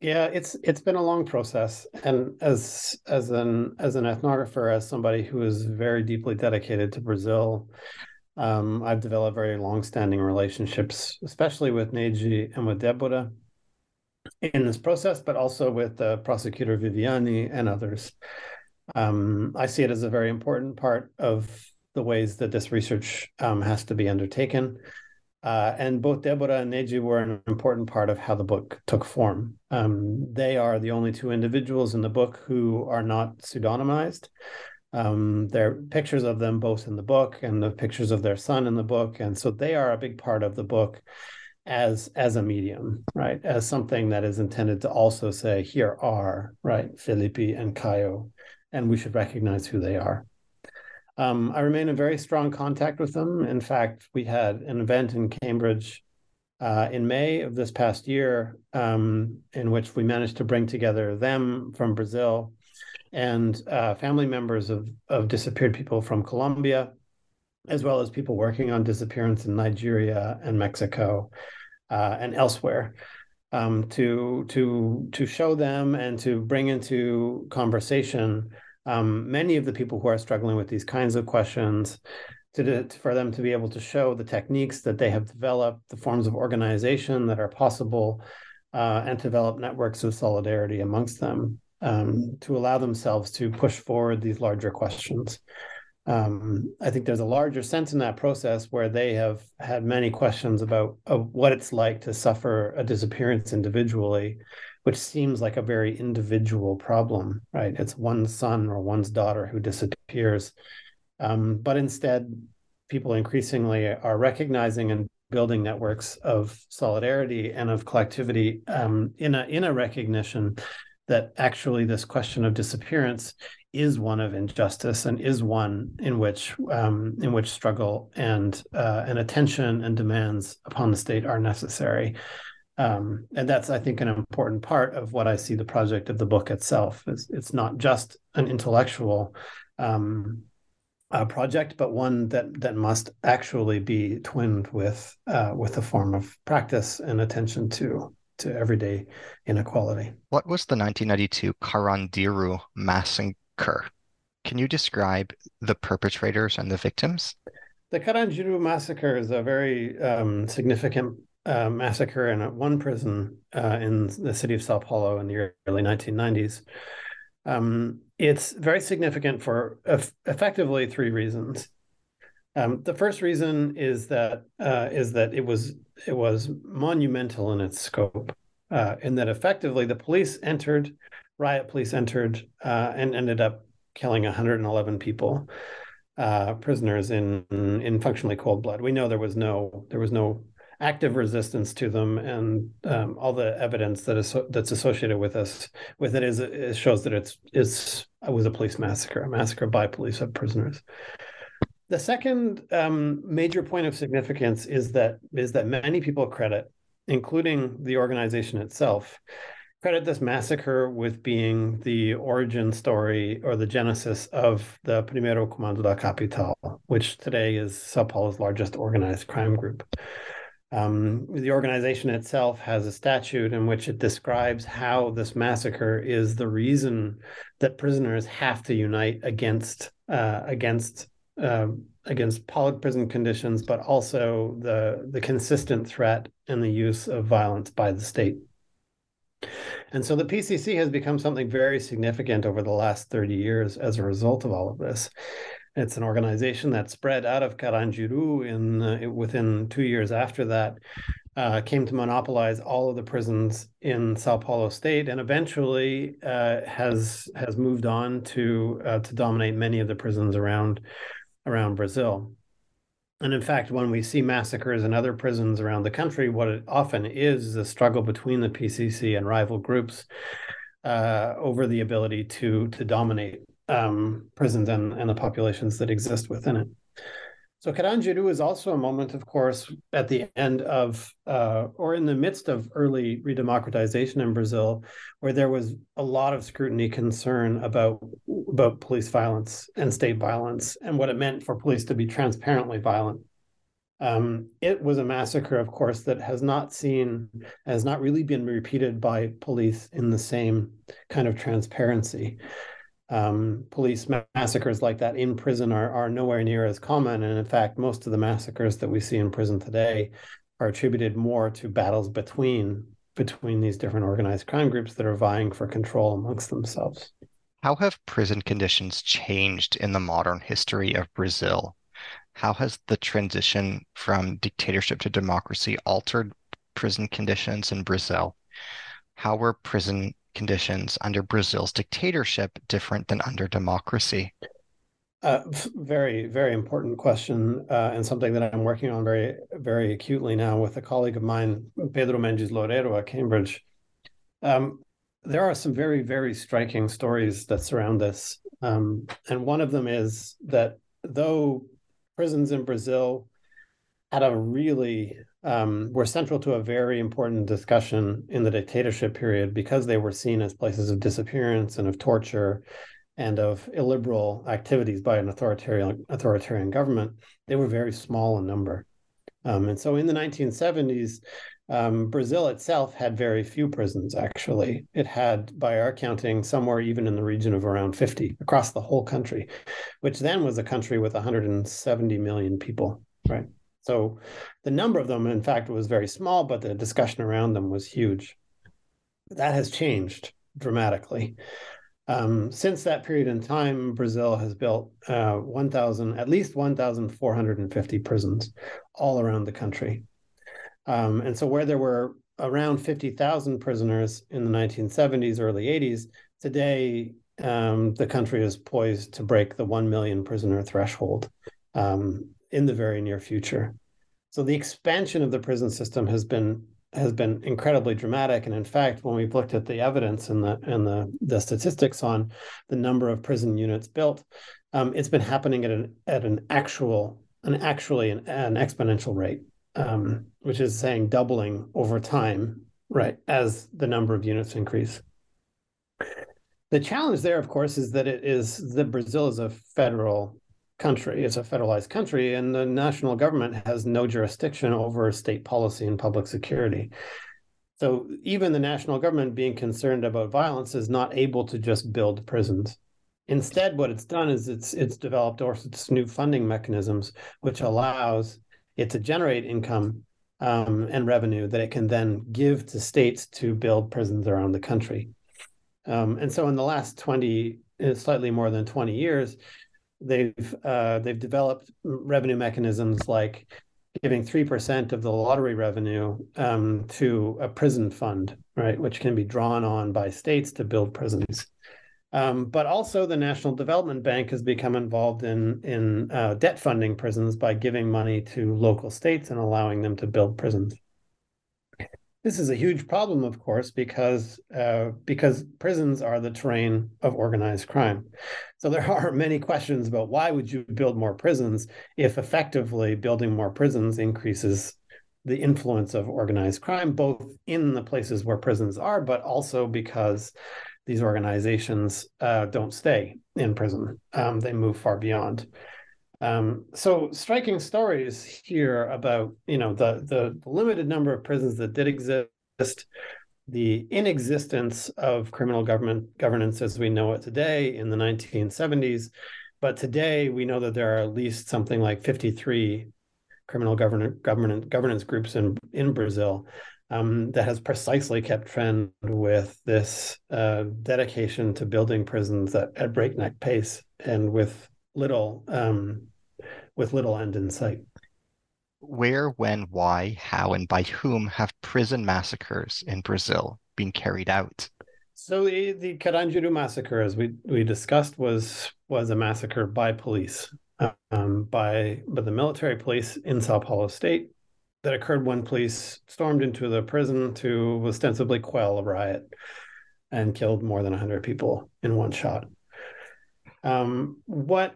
Yeah, it's it's been a long process, and as as an as an ethnographer, as somebody who is very deeply dedicated to Brazil, um, I've developed very long-standing relationships, especially with Neide and with Deborah in this process, but also with uh, prosecutor Viviani and others. Um, I see it as a very important part of the ways that this research um, has to be undertaken. Uh, and both Deborah and Neide were an important part of how the book took form. Um, they are the only two individuals in the book who are not pseudonymized. Um, there are pictures of them both in the book and the pictures of their son in the book. And so they are a big part of the book as as a medium, right? As something that is intended to also say, here are, right, Felipe and Caio, and we should recognize who they are. Um, I remain in very strong contact with them. In fact, we had an event in Cambridge uh, in May of this past year um, in which we managed to bring together them from Brazil and uh, family members of, of disappeared people from Colombia, as well as people working on disappearance in Nigeria and Mexico uh, and elsewhere. Um, to to to show them and to bring into conversation um, many of the people who are struggling with these kinds of questions, to, for them to be able to show the techniques that they have developed, the forms of organization that are possible, uh, and develop networks of solidarity amongst them um, to allow themselves to push forward these larger questions. Um, I think there's a larger sense in that process where they have had many questions about what it's like to suffer a disappearance individually, which seems like a very individual problem, right? It's one son or one's daughter who disappears. Um, but instead, people increasingly are recognizing and building networks of solidarity and of collectivity um, in a in a recognition that actually this question of disappearance is one of injustice and is one in which um, in which struggle and uh, and attention and demands upon the state are necessary. Um, and that's, I think, an important part of what I see the project of the book itself. Is it's not just an intellectual um, uh, project, but one that that must actually be twinned with uh, with a form of practice and attention to to everyday inequality. What was the 1992 Carandiru massacre? Can you describe the perpetrators and the victims? The Carandiru massacre is a very um, significant uh, massacre in one prison uh, in the city of Sao Paulo in the early 1990s. Um, it's very significant for effectively three reasons. Um, the first reason is that uh, is that it was it was monumental in its scope, uh, in that effectively the police entered, riot police entered, uh, and ended up killing 111 people, uh, prisoners in in functionally cold blood. We know there was no there was no active resistance to them, and um, all the evidence that is that's associated with us with it is it shows that it's it's it was a police massacre, a massacre by police of prisoners. The second um, major point of significance is that is that many people credit, including the organization itself, credit this massacre with being the origin story or the genesis of the Primeiro Comando da Capital, which today is Sao Paulo's largest organized crime group. Um, the organization itself has a statute in which it describes how this massacre is the reason that prisoners have to unite against uh, against um, against public prison conditions, but also the the consistent threat and the use of violence by the state. And so the PCC has become something very significant over the last 30 years as a result of all of this. It's an organization that spread out of Carandiru in uh, within two years after that, uh, came to monopolize all of the prisons in Sao Paulo state, and eventually uh, has has moved on to uh, to dominate many of the prisons around around Brazil. And in fact, when we see massacres in other prisons around the country, what it often is is a struggle between the PCC and rival groups uh, over the ability to to dominate um, prisons and, and the populations that exist within it. So Carandiru is also a moment, of course, at the end of uh, or in the midst of early redemocratization in Brazil, where there was a lot of scrutiny, concern about about police violence and state violence, and what it meant for police to be transparently violent. Um, it was a massacre, of course, that has not seen, has not really been repeated by police in the same kind of transparency um, police massacres like that in prison are, are nowhere near as common. And in fact, most of the massacres that we see in prison today are attributed more to battles between between these different organized crime groups that are vying for control amongst themselves. How have prison conditions changed in the modern history of Brazil? How has the transition from dictatorship to democracy altered prison conditions in Brazil? How were prison conditions under Brazil's dictatorship different than under democracy? Uh, very, very important question, uh, and something that I'm working on very, very acutely now with a colleague of mine, Pedro Mendes Loureiro at Cambridge. Um, there are some very, very striking stories that surround this. Um, and one of them is that though prisons in Brazil had a really um, were central to a very important discussion in the dictatorship period because they were seen as places of disappearance and of torture and of illiberal activities by an authoritarian authoritarian government. They were very small in number, um, and so in the 1970s. Um, Brazil itself had very few prisons, actually. It had, by our counting, somewhere even in the region of around 50 across the whole country, which then was a country with 170 million people, right? So the number of them, in fact, was very small, but the discussion around them was huge. That has changed dramatically. Um, since that period in time, Brazil has built uh, 1,000, at least 1,450 prisons all around the country. Um, and so, where there were around 50,000 prisoners in the 1970s, early 80s, today um, the country is poised to break the 1 million prisoner threshold. Um, in the very near future. So the expansion of the prison system has been has been incredibly dramatic. And in fact, when we've looked at the evidence and the and the, the statistics on the number of prison units built, um, it's been happening at an at an actual an actually an, an exponential rate, um, which is saying doubling over time, right, as the number of units increase. The challenge there, of course, is that it is that Brazil is a federal country. It's a federalized country, and the national government has no jurisdiction over state policy and public security. So even the national government being concerned about violence is not able to just build prisons. Instead, what it's done is it's it's developed or its new funding mechanisms, which allows it to generate income um, and revenue that it can then give to states to build prisons around the country. Um, and so, in the last twenty, slightly more than twenty years, they've uh, they've developed revenue mechanisms like giving three percent of the lottery revenue um, to a prison fund, right, which can be drawn on by states to build prisons. Um, but also, the National Development Bank has become involved in in uh, debt funding prisons by giving money to local states and allowing them to build prisons. This is a huge problem, of course, because uh, because prisons are the terrain of organized crime. So there are many questions about why would you build more prisons if effectively building more prisons increases the influence of organized crime, both in the places where prisons are, but also because these organizations uh, don't stay in prison; um, they move far beyond. Um, so striking stories here about you know the the limited number of prisons that did exist, the inexistence of criminal government governance as we know it today in the 1970s, but today we know that there are at least something like 53 criminal government government governance groups in in Brazil. Um, that has precisely kept trend with this uh, dedication to building prisons at, at breakneck pace and with little um, with little end in sight. Where, when, why, how, and by whom have prison massacres in Brazil been carried out? So the, the Carandiru massacre, as we, we discussed, was was a massacre by police, um, by by the military police in Sao Paulo State, that occurred when police stormed into the prison to ostensibly quell a riot. and killed more than 100 people in one shot. Um, what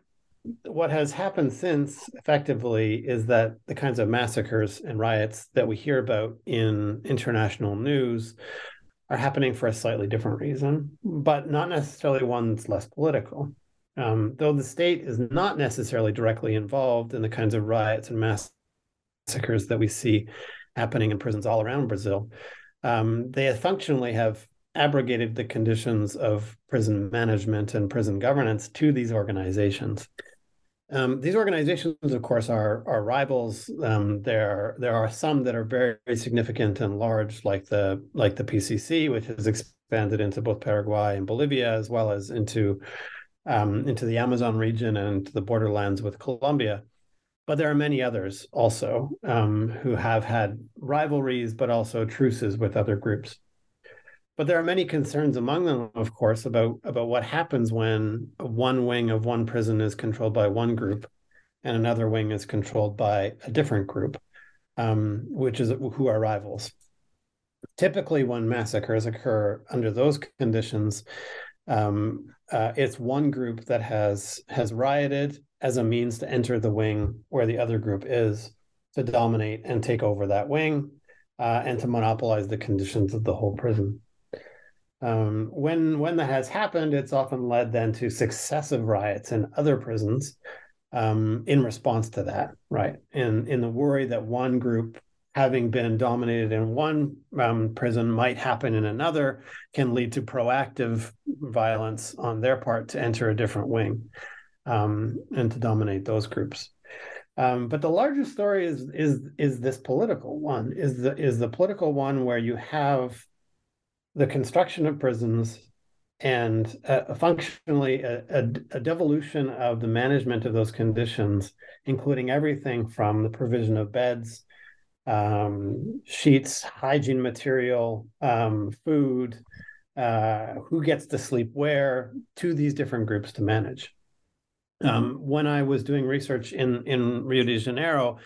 what has happened since effectively is that the kinds of massacres and riots that we hear about in international news are happening for a slightly different reason, but not necessarily one that's less political. Um, though the state is not necessarily directly involved in the kinds of riots and massacres that we see happening in prisons all around Brazil, um, they functionally have abrogated the conditions of prison management and prison governance to these organizations. Um, these organizations, of course, are are rivals. Um, there there are some that are very, very, significant and large, like the like the PCC, which has expanded into both Paraguay and Bolivia, as well as into um, into the Amazon region and the borderlands with Colombia. But there are many others also um, who have had rivalries, but also truces with other groups. But there are many concerns among them, of course, about, about what happens when one wing of one prison is controlled by one group and another wing is controlled by a different group, um, which is who are rivals. Typically, when massacres occur under those conditions, um, uh, it's one group that has has rioted as a means to enter the wing where the other group is to dominate and take over that wing uh, and to monopolize the conditions of the whole prison. Um, when when that has happened, it's often led then to successive riots in other prisons um, in response to that, right? In in the worry that one group having been dominated in one um, prison might happen in another can lead to proactive violence on their part to enter a different wing um, and to dominate those groups. Um, but the larger story is is is this political one is the is the political one where you have the construction of prisons and uh, functionally a, a, a, devolution of the management of those conditions, including everything from the provision of beds, um, sheets, hygiene material, um, food, uh, who gets to sleep where, to these different groups to manage. Um, when I was doing research in in Rio de Janeiro,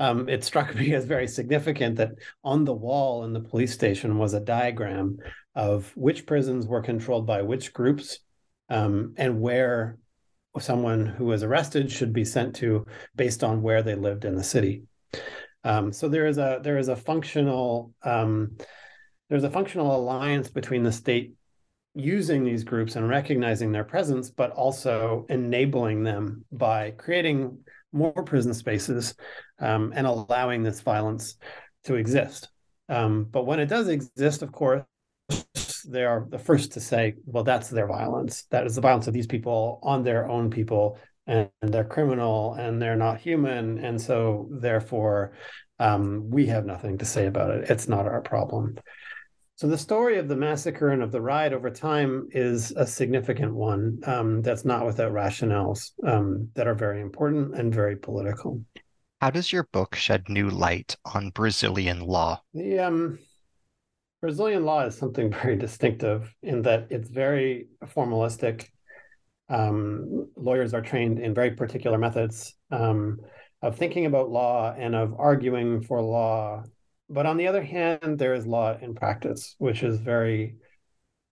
um, it struck me as very significant that on the wall in the police station was a diagram of which prisons were controlled by which groups um, and where someone who was arrested should be sent to based on where they lived in the city. Um, so there is a there is a functional um, there's a functional alliance between the state using these groups and recognizing their presence, but also enabling them by creating more prison spaces um, and allowing this violence to exist. Um, but when it does exist, of course, they are the first to say, well, that's their violence. That is the violence of these people on their own people, and, and they're criminal and they're not human. And so, therefore, um, we have nothing to say about it. It's not our problem. So the story of the massacre and of the riot over time is a significant one um, that's not without rationales um, that are very important and very political. How does your book shed new light on Brazilian law? The um, Brazilian law is something very distinctive in that it's very formalistic. Um, lawyers are trained in very particular methods um, of thinking about law and of arguing for law but on the other hand, there is law in practice, which is very,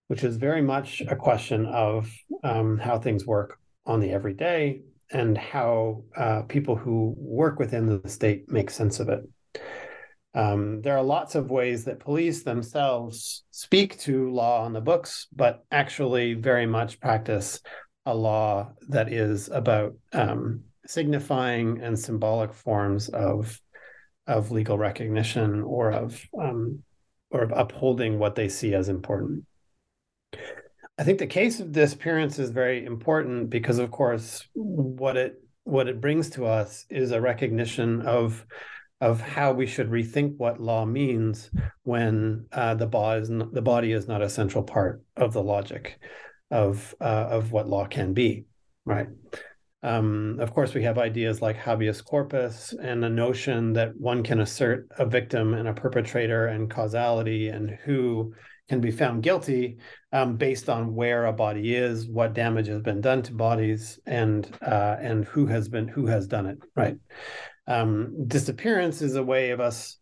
which is very much a question of um, how things work on the everyday and how uh, people who work within the state make sense of it. Um, there are lots of ways that police themselves speak to law on the books, but actually very much practice a law that is about um, signifying and symbolic forms of of legal recognition or of um, or of upholding what they see as important. I think the case of disappearance is very important because, of course, what it what it brings to us is a recognition of of how we should rethink what law means when uh, the, body is not, the body is not a central part of the logic of uh, of what law can be, right? Um, of course, we have ideas like habeas corpus and the notion that one can assert a victim and a perpetrator and causality and who can be found guilty um, based on where a body is, what damage has been done to bodies, and uh, and who has been who has done it. Right. Um, disappearance is a way of us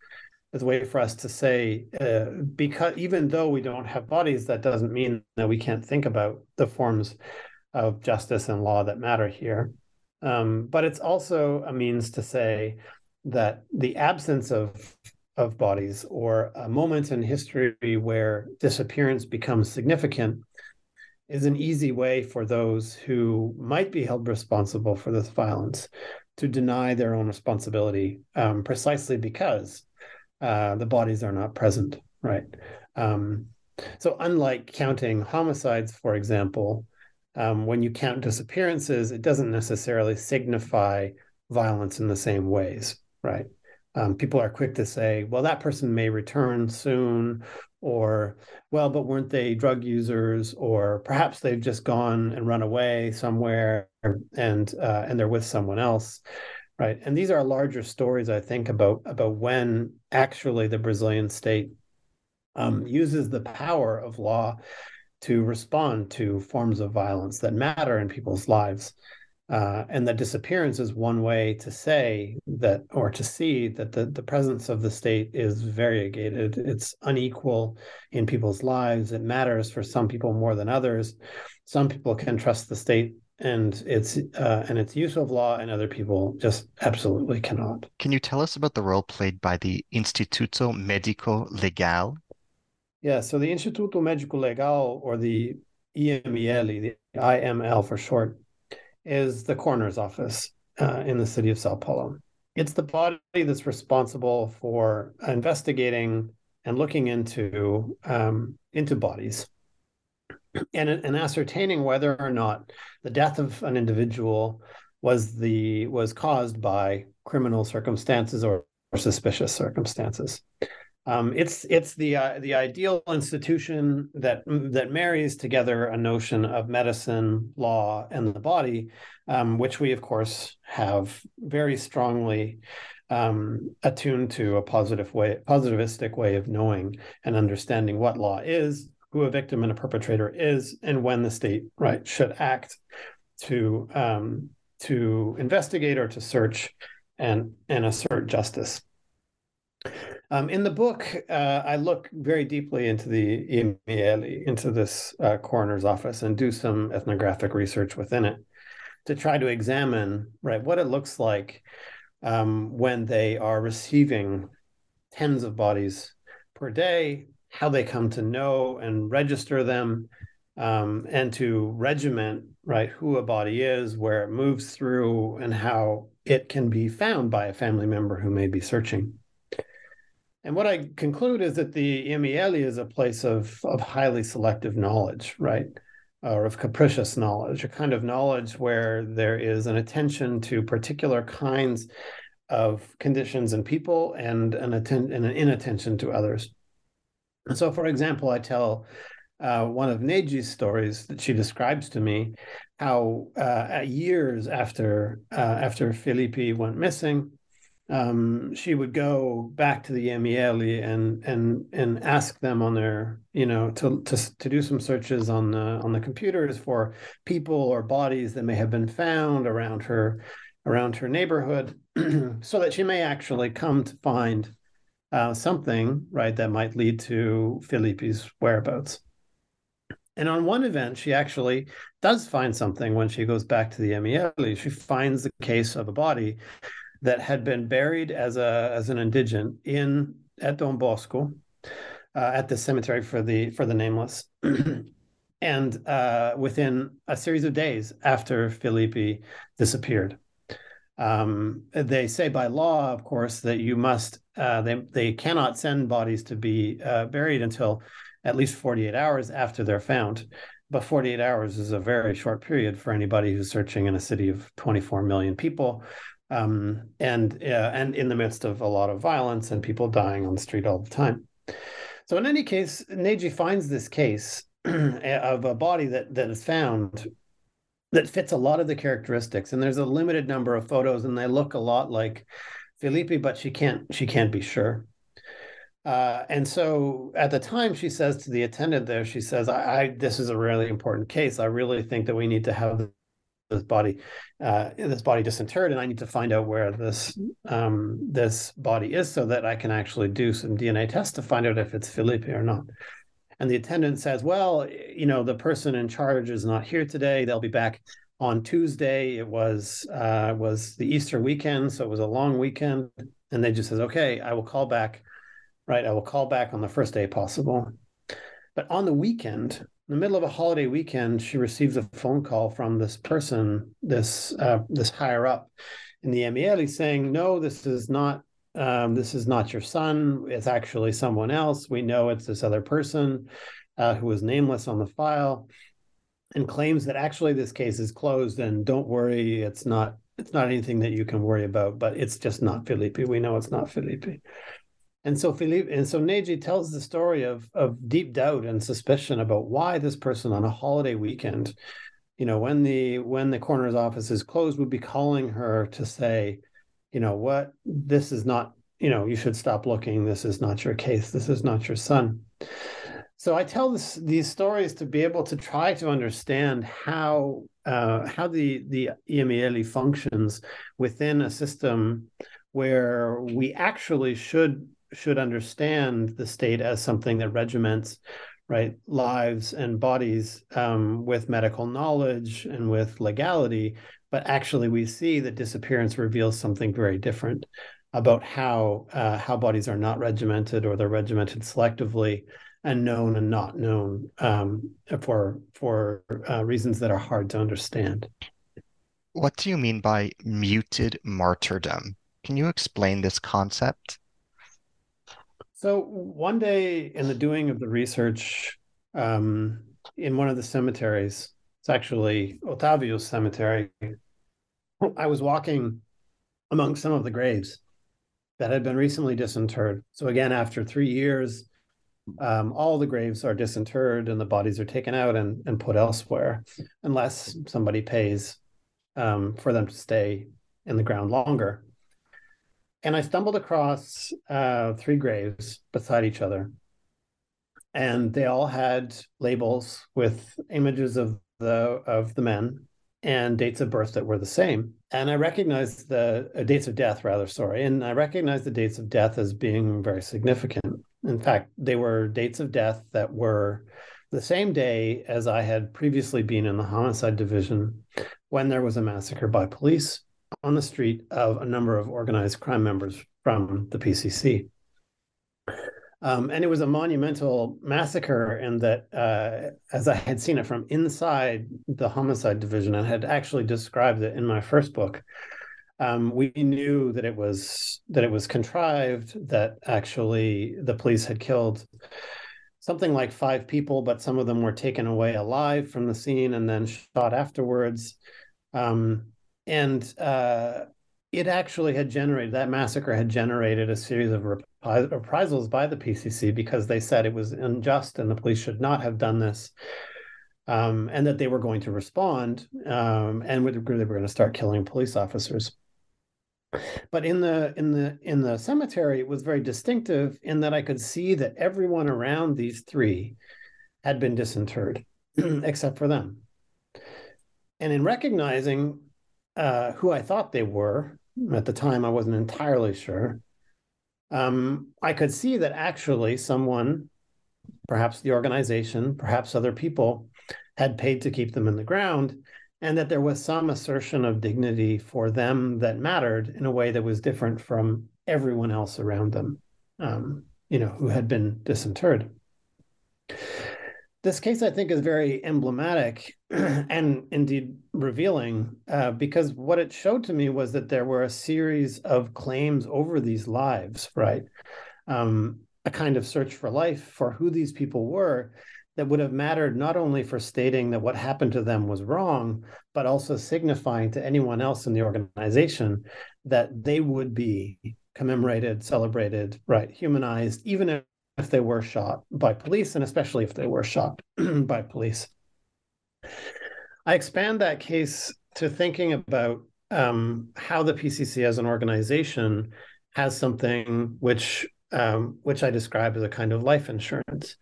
as a way for us to say, uh, because even though we don't have bodies, that doesn't mean that we can't think about the forms of justice and law that matter here. Um, but it's also a means to say that the absence of of bodies or a moment in history where disappearance becomes significant is an easy way for those who might be held responsible for this violence to deny their own responsibility um, precisely because uh, the bodies are not present, right? Um, so, unlike counting homicides, for example, um, when you count disappearances, it doesn't necessarily signify violence in the same ways, right? Um, people are quick to say, well, that person may return soon, or, well, but weren't they drug users, or perhaps they've just gone and run away somewhere and uh, and they're with someone else, right? And these are larger stories, I think, about about when actually the Brazilian state um, uses the power of law to respond to forms of violence that matter in people's lives. Uh, and the disappearance is one way to say that or to see that the, the presence of the state is variegated. It's unequal in people's lives. It matters for some people more than others. Some people can trust the state and its uh, and its use of law and other people just absolutely cannot. Can you tell us about the role played by the instituto medico legal? Yeah, so the Instituto Médico Legal, or the IML, the IML for short, is the coroner's office uh, in the city of Sao Paulo. It's the body that's responsible for investigating and looking into um, into bodies and, and ascertaining whether or not the death of an individual was the was caused by criminal circumstances or, or suspicious circumstances. Um, it's it's the uh, the ideal institution that that marries together a notion of medicine, law, and the body, um, which we of course have very strongly um, attuned to a positive way, positivistic way of knowing and understanding what law is, who a victim and a perpetrator is, and when the state right should act to um, to investigate or to search and and assert justice. Um, in the book, uh, I look very deeply into the into this uh, coroner's office, and do some ethnographic research within it to try to examine right what it looks like um, when they are receiving tens of bodies per day, how they come to know and register them, um, and to regiment right who a body is, where it moves through, and how it can be found by a family member who may be searching. And what I conclude is that the IML is a place of, of highly selective knowledge, right? Or of capricious knowledge, a kind of knowledge where there is an attention to particular kinds of conditions and people and an, atten- and an inattention to others. And so, for example, I tell uh, one of Neide's stories that she describes to me how uh, years after uh, after Felipe went missing, um, she would go back to the IML and and and ask them on their you know to to to do some searches on the on the computers for people or bodies that may have been found around her around her neighborhood, so that she may actually come to find uh, something right that might lead to Felipe's whereabouts. And on one event, she actually does find something when she goes back to the IML. She finds the case of a body that had been buried as a as an indigent in at Don Bosco, uh, at the cemetery for the for the nameless, and uh, within a series of days after Felipe disappeared. Um, they say by law, of course, that you must uh, they they cannot send bodies to be uh, buried until at least 48 hours after they're found. But 48 hours is a very short period for anybody who's searching in a city of 24 million people um, and uh, and in the midst of a lot of violence and people dying on the street all the time. So in any case, Neide finds this case of a body that that is found that fits a lot of the characteristics, and there's a limited number of photos, and they look a lot like Felipe, but she can't she can't be sure. Uh, and so at the time, she says to the attendant there, she says, I, I, this is a really important case. I really think that we need to have this body uh, this body disinterred and i need to find out where this um, this body is so that i can actually do some dna tests to find out if it's felipe or not. And the attendant says well you know the person in charge is not here today. They'll be back on tuesday. It was uh, was the easter weekend so it was a long weekend. And they just says okay i will call back. Right i will call back on the first day possible. But on the weekend in the middle of a holiday weekend, she receives a phone call from this person, this uh, this higher up in the IML, saying, "No, this is not um, this is not your son. It's actually someone else. We know it's this other person uh, who was nameless on the file, and claims that actually this case is closed. And don't worry, it's not it's not anything that you can worry about. But it's just not Felipe. We know it's not Felipe." And so Felipe, and so Neide tells the story of of deep doubt and suspicion about why this person on a holiday weekend, you know, when the when the coroner's office is closed, would be calling her to say, you know, what this is not, you know, you should stop looking. This is not your case. This is not your son. So I tell this, these stories to be able to try to understand how uh, how the the IML functions within a system where we actually should should understand the state as something that regiments right lives and bodies um, with medical knowledge and with legality but actually we see that disappearance reveals something very different about how uh, how bodies are not regimented or they're regimented selectively and known and not known um, for for uh, reasons that are hard to understand. What do you mean by muted martyrdom? Can you explain this concept? So one day in the doing of the research um, in one of the cemeteries, it's actually Otavio's cemetery, I was walking among some of the graves that had been recently disinterred. So again, after three years, um, all the graves are disinterred and the bodies are taken out and, and put elsewhere, unless somebody pays um, for them to stay in the ground longer and I stumbled across uh, three graves beside each other, and they all had labels with images of the of the men and dates of birth that were the same. And I recognized the uh, dates of death, rather, sorry, and I recognized the dates of death as being very significant. In fact, they were dates of death that were the same day as I had previously been in the homicide division when there was a massacre by police on the street of a number of organized crime members from the PCC. Um, and it was a monumental massacre in that, uh, as I had seen it from inside the homicide division and had actually described it in my first book, um, we knew that it was that it was contrived. That actually the police had killed something like five people, but some of them were taken away alive from the scene and then shot afterwards. Um, and uh, it actually had generated that massacre had generated a series of reprisals by the PCC because they said it was unjust and the police should not have done this, um, and that they were going to respond um, and they were going to start killing police officers. But in the in the in the cemetery, it was very distinctive in that I could see that everyone around these three had been disinterred, except for them. And in recognizing uh, who I thought they were. At the time, I wasn't entirely sure. Um, I could see that actually someone, perhaps the organization, perhaps other people, had paid to keep them in the ground, and that there was some assertion of dignity for them that mattered in a way that was different from everyone else around them, um, you know, who had been disinterred this case, I think, is very emblematic and indeed revealing uh, because what it showed to me was that there were a series of claims over these lives, right? Um, a kind of search for life for who these people were that would have mattered not only for stating that what happened to them was wrong, but also signifying to anyone else in the organization that they would be commemorated, celebrated, right, humanized, even if they were shot by police, and especially if they were shot by police. I expand that case to thinking about um, how the PCC as an organization has something which um, which I describe as a kind of life insurance.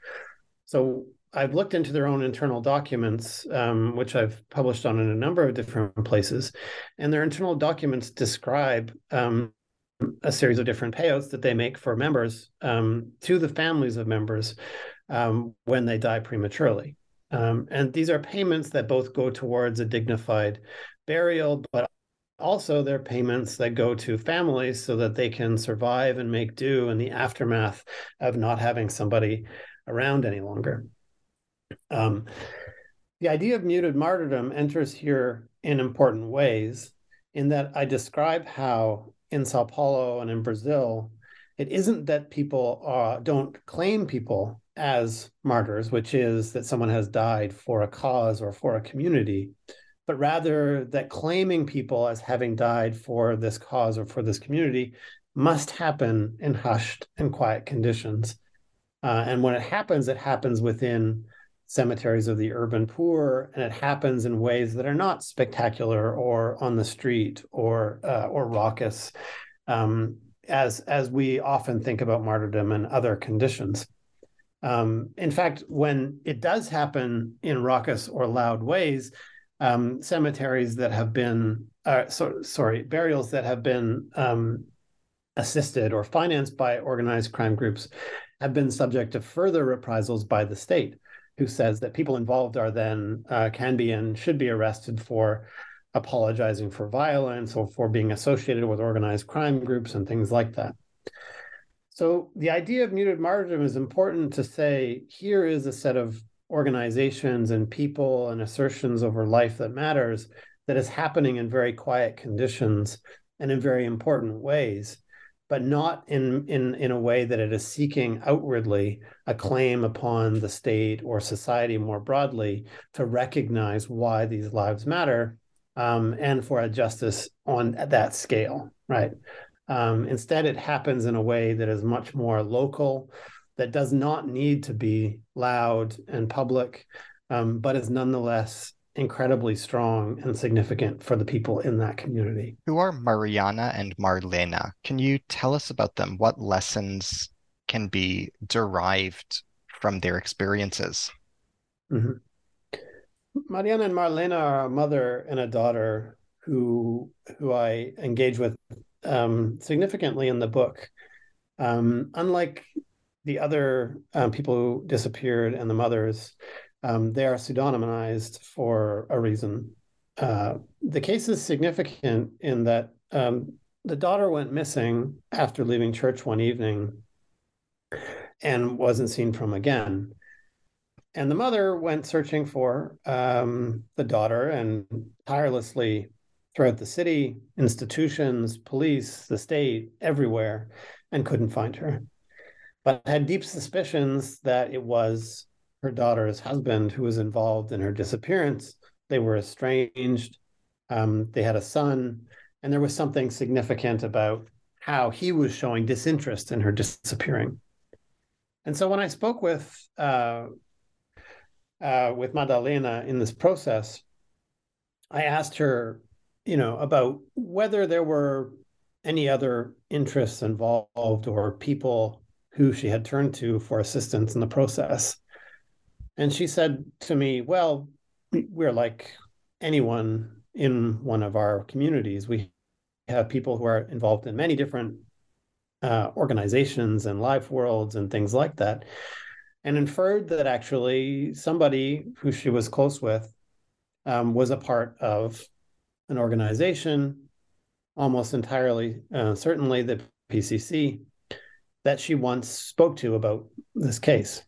So I've looked into their own internal documents, um, which I've published on in a number of different places, and their internal documents describe um, a series of different payouts that they make for members um, to the families of members um, when they die prematurely. Um, and these are payments that both go towards a dignified burial, but also they're payments that go to families so that they can survive and make do in the aftermath of not having somebody around any longer. Um, the idea of muted martyrdom enters here in important ways, in that I describe how in Sao Paulo and in Brazil, it isn't that people uh, don't claim people as martyrs, which is that someone has died for a cause or for a community, but rather that claiming people as having died for this cause or for this community must happen in hushed and quiet conditions. Uh, and when it happens, it happens within cemeteries of the urban poor, and it happens in ways that are not spectacular or on the street or uh, or raucous, um, as as we often think about martyrdom and other conditions. Um, in fact, when it does happen in raucous or loud ways, um, cemeteries that have been uh, so, sorry burials that have been um, assisted or financed by organized crime groups have been subject to further reprisals by the state who says that people involved are then uh, can be and should be arrested for apologizing for violence or for being associated with organized crime groups and things like that. So the idea of muted martyrdom is important to say here is a set of organizations and people and assertions over life that matters that is happening in very quiet conditions and in very important ways but not in in in a way that it is seeking outwardly a claim upon the state or society more broadly to recognize why these lives matter um, and for a justice on that scale right? Um, instead it happens in a way that is much more local that does not need to be loud and public um, but is nonetheless incredibly strong and significant for the people in that community. Who are Mariana and Marlena? Can you tell us about them? What lessons can be derived from their experiences? Mm-hmm. Mariana and Marlena are a mother and a daughter who who I engage with um, significantly in the book. Um, unlike the other um, people who disappeared and the mothers, um, they are pseudonymized for a reason. Uh, the case is significant in that um, the daughter went missing after leaving church one evening and wasn't seen from again. And the mother went searching for um, the daughter and tirelessly throughout the city, institutions, police, the state, everywhere, and couldn't find her. But had deep suspicions that it was her daughter's husband who was involved in her disappearance. They were estranged. Um, they had a son, and there was something significant about how he was showing disinterest in her disappearing. And so when I spoke with uh, uh, with Madalena in this process, I asked her, you know, about whether there were any other interests involved or people who she had turned to for assistance in the process. And she said to me, Well, we're like anyone in one of our communities. We have people who are involved in many different uh, organizations and life worlds and things like that. And inferred that actually somebody who she was close with um, was a part of an organization, almost entirely, uh, certainly the PCC, that she once spoke to about this case.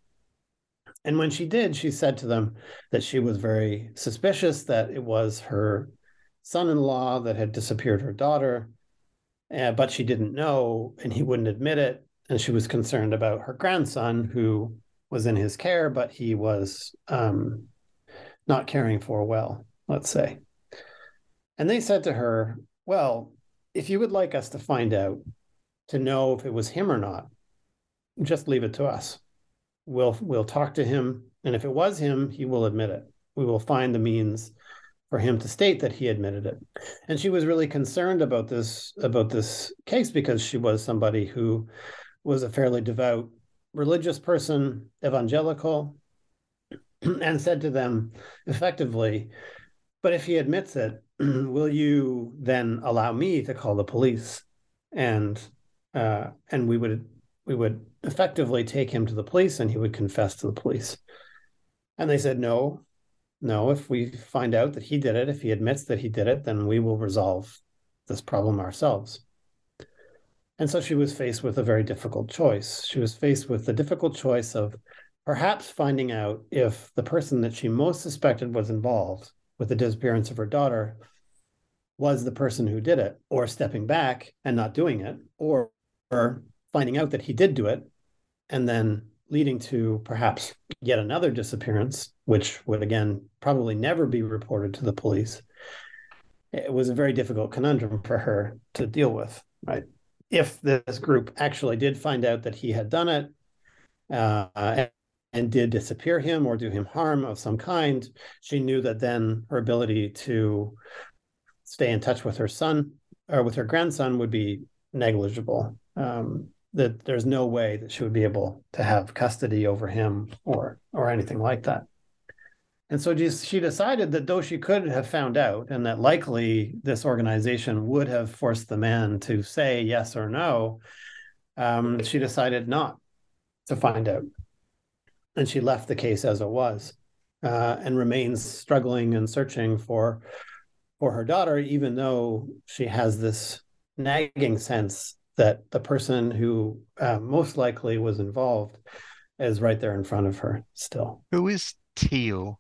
And when she did, she said to them that she was very suspicious that it was her son in law that had disappeared her daughter, uh, but she didn't know and he wouldn't admit it. And she was concerned about her grandson who was in his care, but he was um, not caring for well, let's say. And they said to her, Well, if you would like us to find out to know if it was him or not, just leave it to us we'll we'll talk to him and if it was him he will admit it we will find the means for him to state that he admitted it and she was really concerned about this about this case because she was somebody who was a fairly devout religious person evangelical and said to them effectively, but if he admits it, will you then allow me to call the police? And uh, and we would we would effectively take him to the police and he would confess to the police. And they said, no, no, if we find out that he did it, if he admits that he did it, then we will resolve this problem ourselves. And so she was faced with a very difficult choice. She was faced with the difficult choice of perhaps finding out if the person that she most suspected was involved with the disappearance of her daughter was the person who did it, or stepping back and not doing it, or, or finding out that he did do it and then leading to perhaps yet another disappearance, which would again probably never be reported to the police. It was a very difficult conundrum for her to deal with, right? If this group actually did find out that he had done it uh, and, and did disappear him or do him harm of some kind, she knew that then her ability to stay in touch with her son or with her grandson would be negligible. Um, that there's no way that she would be able to have custody over him or or anything like that. And so she decided that though she could have found out, and that likely this organization would have forced the man to say yes or no, um, she decided not to find out. And she left the case as it was uh, and remains struggling and searching for for her daughter, even though she has this nagging sense that the person who uh, most likely was involved is right there in front of her still. Who is Teo?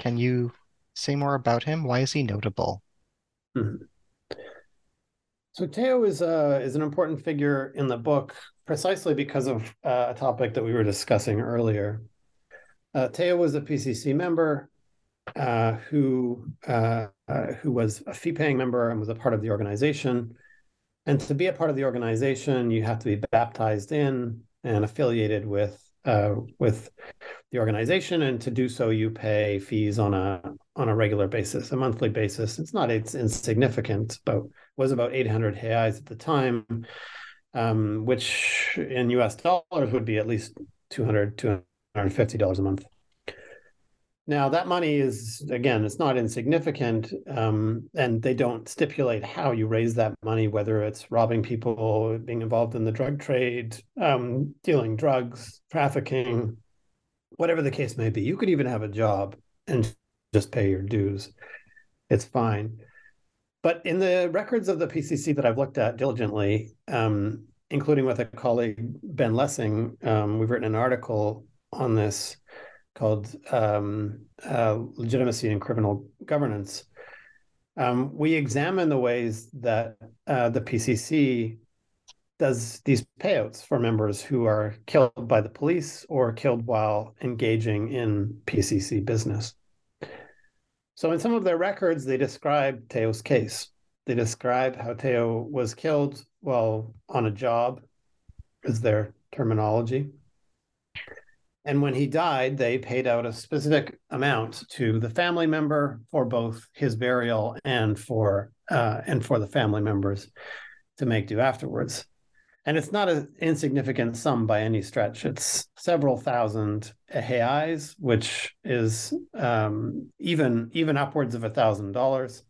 Can you say more about him? Why is he notable? Mm-hmm. So Teo is uh, is an important figure in the book precisely because of uh, a topic that we were discussing earlier. Uh, Teo was a PCC member uh, who uh, uh, who was a fee paying member and was a part of the organization. And to be a part of the organization, you have to be baptized in and affiliated with uh, with the organization, and to do so, you pay fees on a on a regular basis, a monthly basis. It's not it's insignificant, but was about 800 reais at the time, um, which in U.S. dollars would be at least 200 250 dollars a month. Now that money is again, it's not insignificant, um, and they don't stipulate how you raise that money, whether it's robbing people, being involved in the drug trade, um, dealing drugs, trafficking, whatever the case may be. You could even have a job and just pay your dues. It's fine. But in the records of the PCC that I've looked at diligently, um, including with a colleague Ben Lessing, um, we've written an article on this called um, uh, Legitimacy in Criminal Governance. Um, we examine the ways that uh, the PCC does these payouts for members who are killed by the police or killed while engaging in PCC business. So, in some of their records, they describe Teo's case. They describe how Teo was killed while on a job, is their terminology. And when he died, they paid out a specific amount to the family member for both his burial and for uh, and for the family members to make do afterwards. And it's not an insignificant sum by any stretch. It's several thousand reais, which is um, even even upwards of a thousand dollars.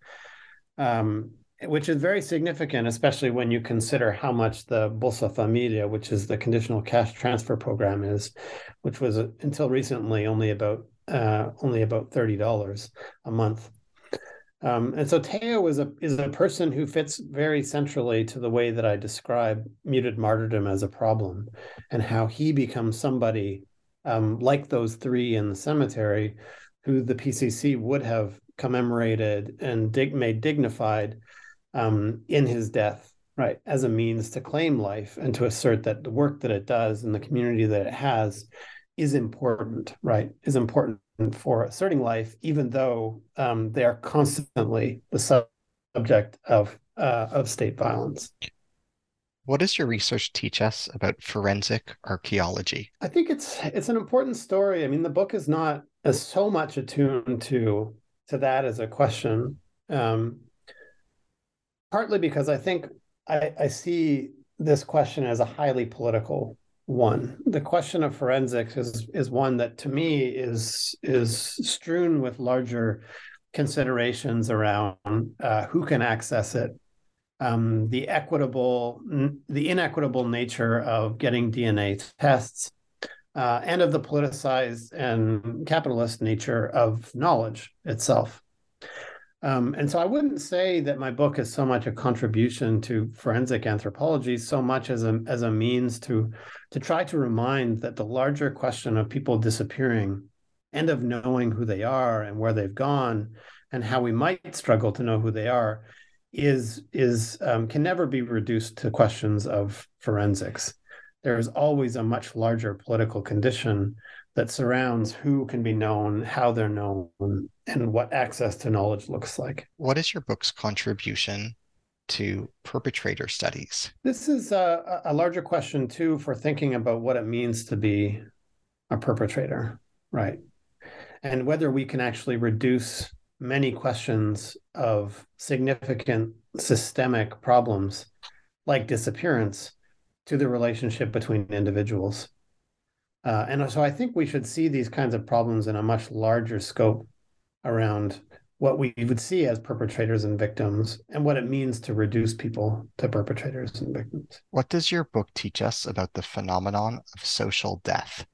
Um, which is very significant, especially when you consider how much the Bolsa Familia, which is the conditional cash transfer program, is, which was uh, until recently only about uh, only about thirty dollars a month. Um, and so Teo is a is a person who fits very centrally to the way that I describe muted martyrdom as a problem, and how he becomes somebody um, like those three in the cemetery, who the PCC would have commemorated and dig- made dignified um, in his death, right, as a means to claim life and to assert that the work that it does and the community that it has is important, right, is important for asserting life, even though um, they are constantly the subject of uh, of state violence. What does your research teach us about forensic archaeology? I think it's it's an important story. I mean, the book is not as so much attuned to to that as a question. Um, partly because I think I, I see this question as a highly political one. The question of forensics is is one that to me is is strewn with larger considerations around uh, who can access it, um, the equitable, the inequitable nature of getting DNA tests, uh, and of the politicized and capitalist nature of knowledge itself. Um, and so I wouldn't say that my book is so much a contribution to forensic anthropology, so much as a as a means to to try to remind that the larger question of people disappearing and of knowing who they are and where they've gone and how we might struggle to know who they are is is um, can never be reduced to questions of forensics. There is always a much larger political condition that surrounds who can be known, how they're known, and what access to knowledge looks like. What is your book's contribution to perpetrator studies? This is a, a larger question, too, for thinking about what it means to be a perpetrator, right? And whether we can actually reduce many questions of significant systemic problems like disappearance to the relationship between individuals. Uh, and so I think we should see these kinds of problems in a much larger scope around what we would see as perpetrators and victims and what it means to reduce people to perpetrators and victims. What does your book teach us about the phenomenon of social death?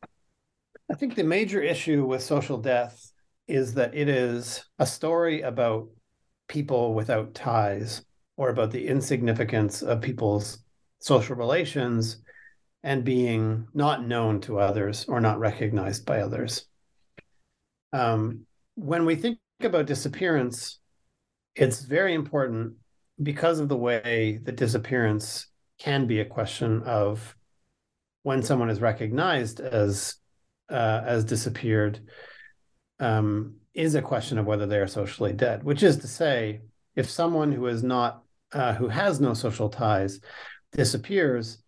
I think the major issue with social death is that it is a story about people without ties or about the insignificance of people's social relations and being not known to others or not recognized by others. Um, when we think about disappearance, it's very important because of the way that disappearance can be a question of when someone is recognized as uh, as disappeared um, is a question of whether they are socially dead. Which is to say, if someone who is not uh, who has no social ties disappears,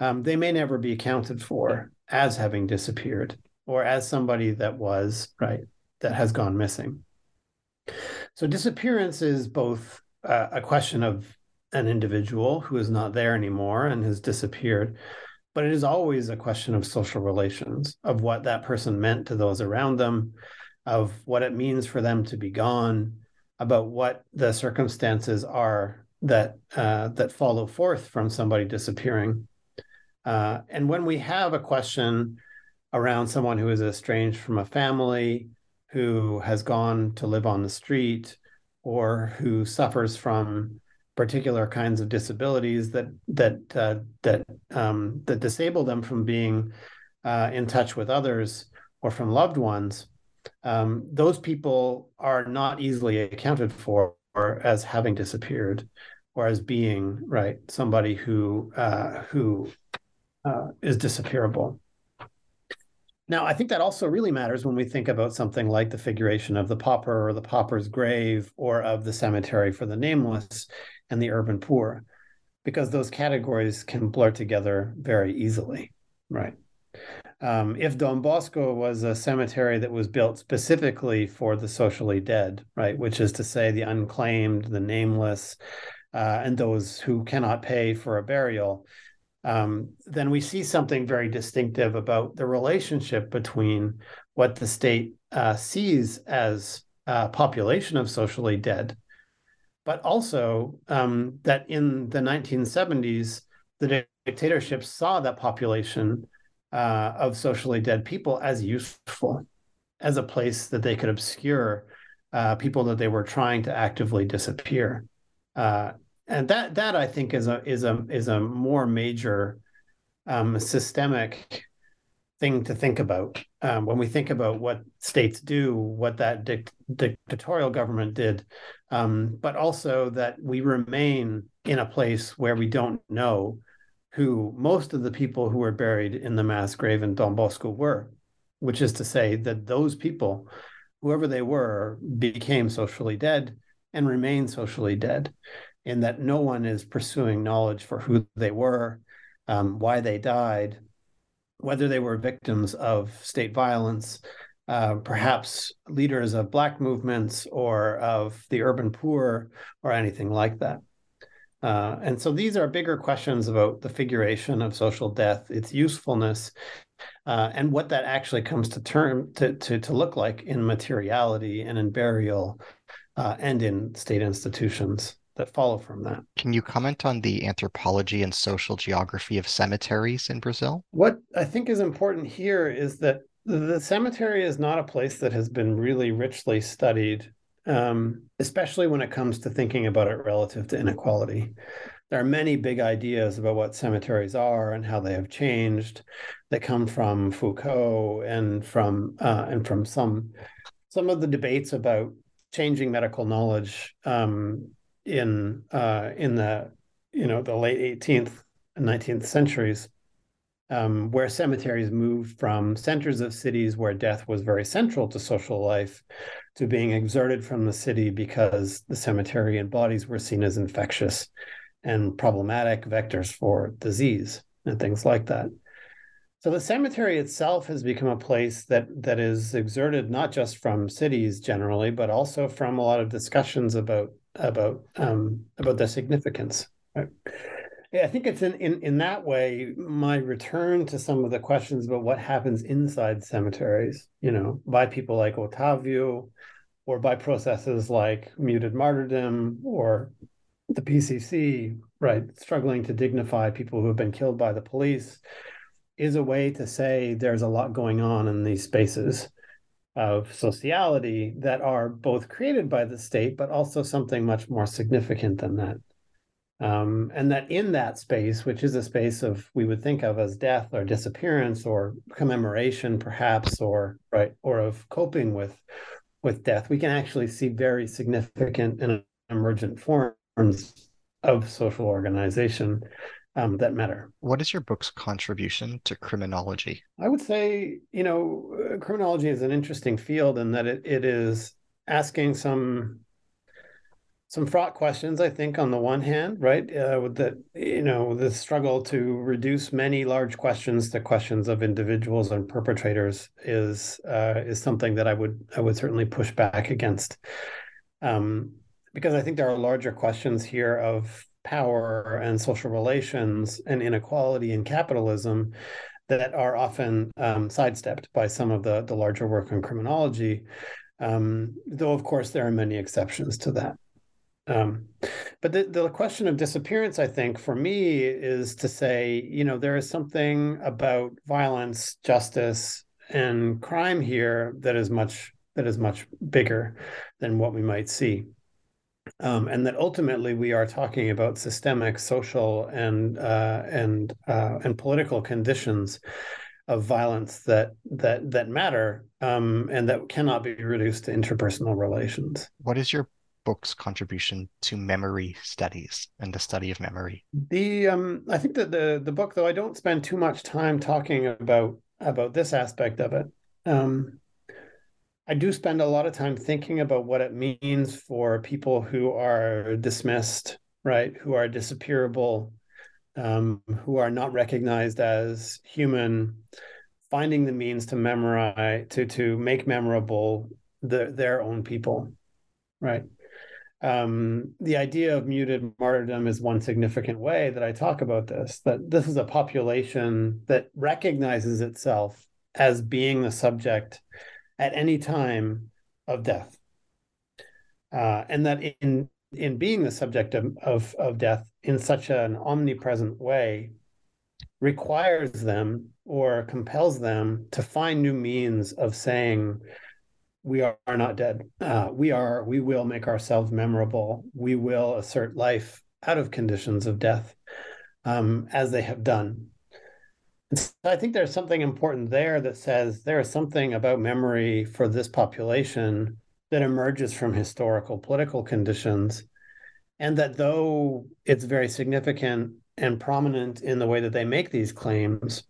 um, they may never be accounted for as having disappeared or as somebody that was right that has gone missing. So disappearance is both uh, a question of an individual who is not there anymore and has disappeared, but it is always a question of social relations, of what that person meant to those around them, of what it means for them to be gone, about what the circumstances are that uh, that follow forth from somebody disappearing. Uh, and when we have a question around someone who is estranged from a family, who has gone to live on the street, or who suffers from particular kinds of disabilities that that uh, that um, that disable them from being uh, in touch with others or from loved ones, um, those people are not easily accounted for as having disappeared or as being right somebody who uh, who uh, is disappearable. Now, I think that also really matters when we think about something like the figuration of the pauper or the pauper's grave or of the cemetery for the nameless and the urban poor, because those categories can blur together very easily, right? Um, if Don Bosco was a cemetery that was built specifically for the socially dead, right, which is to say the unclaimed, the nameless, uh, and those who cannot pay for a burial, um, then we see something very distinctive about the relationship between what the state uh, sees as a population of socially dead, but also um, that in the 1970s, the dictatorship saw that population uh, of socially dead people as useful, as a place that they could obscure uh, people that they were trying to actively disappear. And that that I think is a is a is a more major um, systemic thing to think about. Um, when we think about what states do, what that dic- dictatorial government did, um, but also that we remain in a place where we don't know who most of the people who were buried in the mass grave in Don Bosco were, which is to say that those people, whoever they were, became socially dead and remain socially dead in that no one is pursuing knowledge for who they were, um, why they died, whether they were victims of state violence, uh, perhaps leaders of Black movements or of the urban poor or anything like that. Uh, and so these are bigger questions about the figuration of social death, its usefulness, uh, and what that actually comes to term to, to, to look like in materiality and in burial uh, and in state institutions that follow from that. Can you comment on the anthropology and social geography of cemeteries in Brazil? What I think is important here is that the cemetery is not a place that has been really richly studied, um, especially when it comes to thinking about it relative to inequality. There are many big ideas about what cemeteries are and how they have changed that come from Foucault and from uh, and from some some of the debates about changing medical knowledge um, in uh, in the you know the late 18th and 19th centuries um, where cemeteries moved from centers of cities where death was very central to social life to being exerted from the city because the cemetery and bodies were seen as infectious and problematic vectors for disease and things like that. So the cemetery itself has become a place that that is exerted not just from cities generally, but also from a lot of discussions about about um, about the significance. Right? Yeah, I think it's in, in in that way my return to some of the questions about what happens inside cemeteries, you know, by people like Otávio, or by processes like muted martyrdom or the PCC, right, struggling to dignify people who have been killed by the police, is a way to say there's a lot going on in these spaces of sociality that are both created by the state, but also something much more significant than that. Um, and that in that space, which is a space of we would think of as death or disappearance or commemoration, perhaps, or right, or of coping with with death, we can actually see very significant and emergent forms of social organization um, that matter. What is your book's contribution to criminology? I would say, you know, uh, criminology is an interesting field in that it, it is asking some some fraught questions. I think on the one hand, right, uh, with the you know the struggle to reduce many large questions to questions of individuals and perpetrators is uh, is something that I would I would certainly push back against. Um, because I think there are larger questions here of power and social relations and inequality and capitalism that are often um, sidestepped by some of the, the larger work on criminology. Um, though, of course, there are many exceptions to that. Um, but the, the question of disappearance, I think, for me, is to say, you know, there is something about violence, justice, and crime here that is much that is much bigger than what we might see um, and that ultimately we are talking about systemic social and uh, and uh, and political conditions of violence that that that matter um, and that cannot be reduced to interpersonal relations. What is your book's contribution to memory studies and the study of memory? The um, I think that the the book, though I don't spend too much time talking about about this aspect of it. Um, I do spend a lot of time thinking about what it means for people who are dismissed, right? Who are disappearable, um, who are not recognized as human, finding the means to memorize, to to make memorable the, their own people, right? Um, the idea of muted martyrdom is one significant way that I talk about this. That this is a population that recognizes itself as being the subject at any time of death. Uh, and that in in being the subject of, of, of death in such an omnipresent way requires them or compels them to find new means of saying we are, not dead. Uh, we are we will make ourselves memorable. We will assert life out of conditions of death um, as they have done so I think there's something important there that says there is something about memory for this population that emerges from historical political conditions. And that though it's very significant and prominent in the way that they make these claims,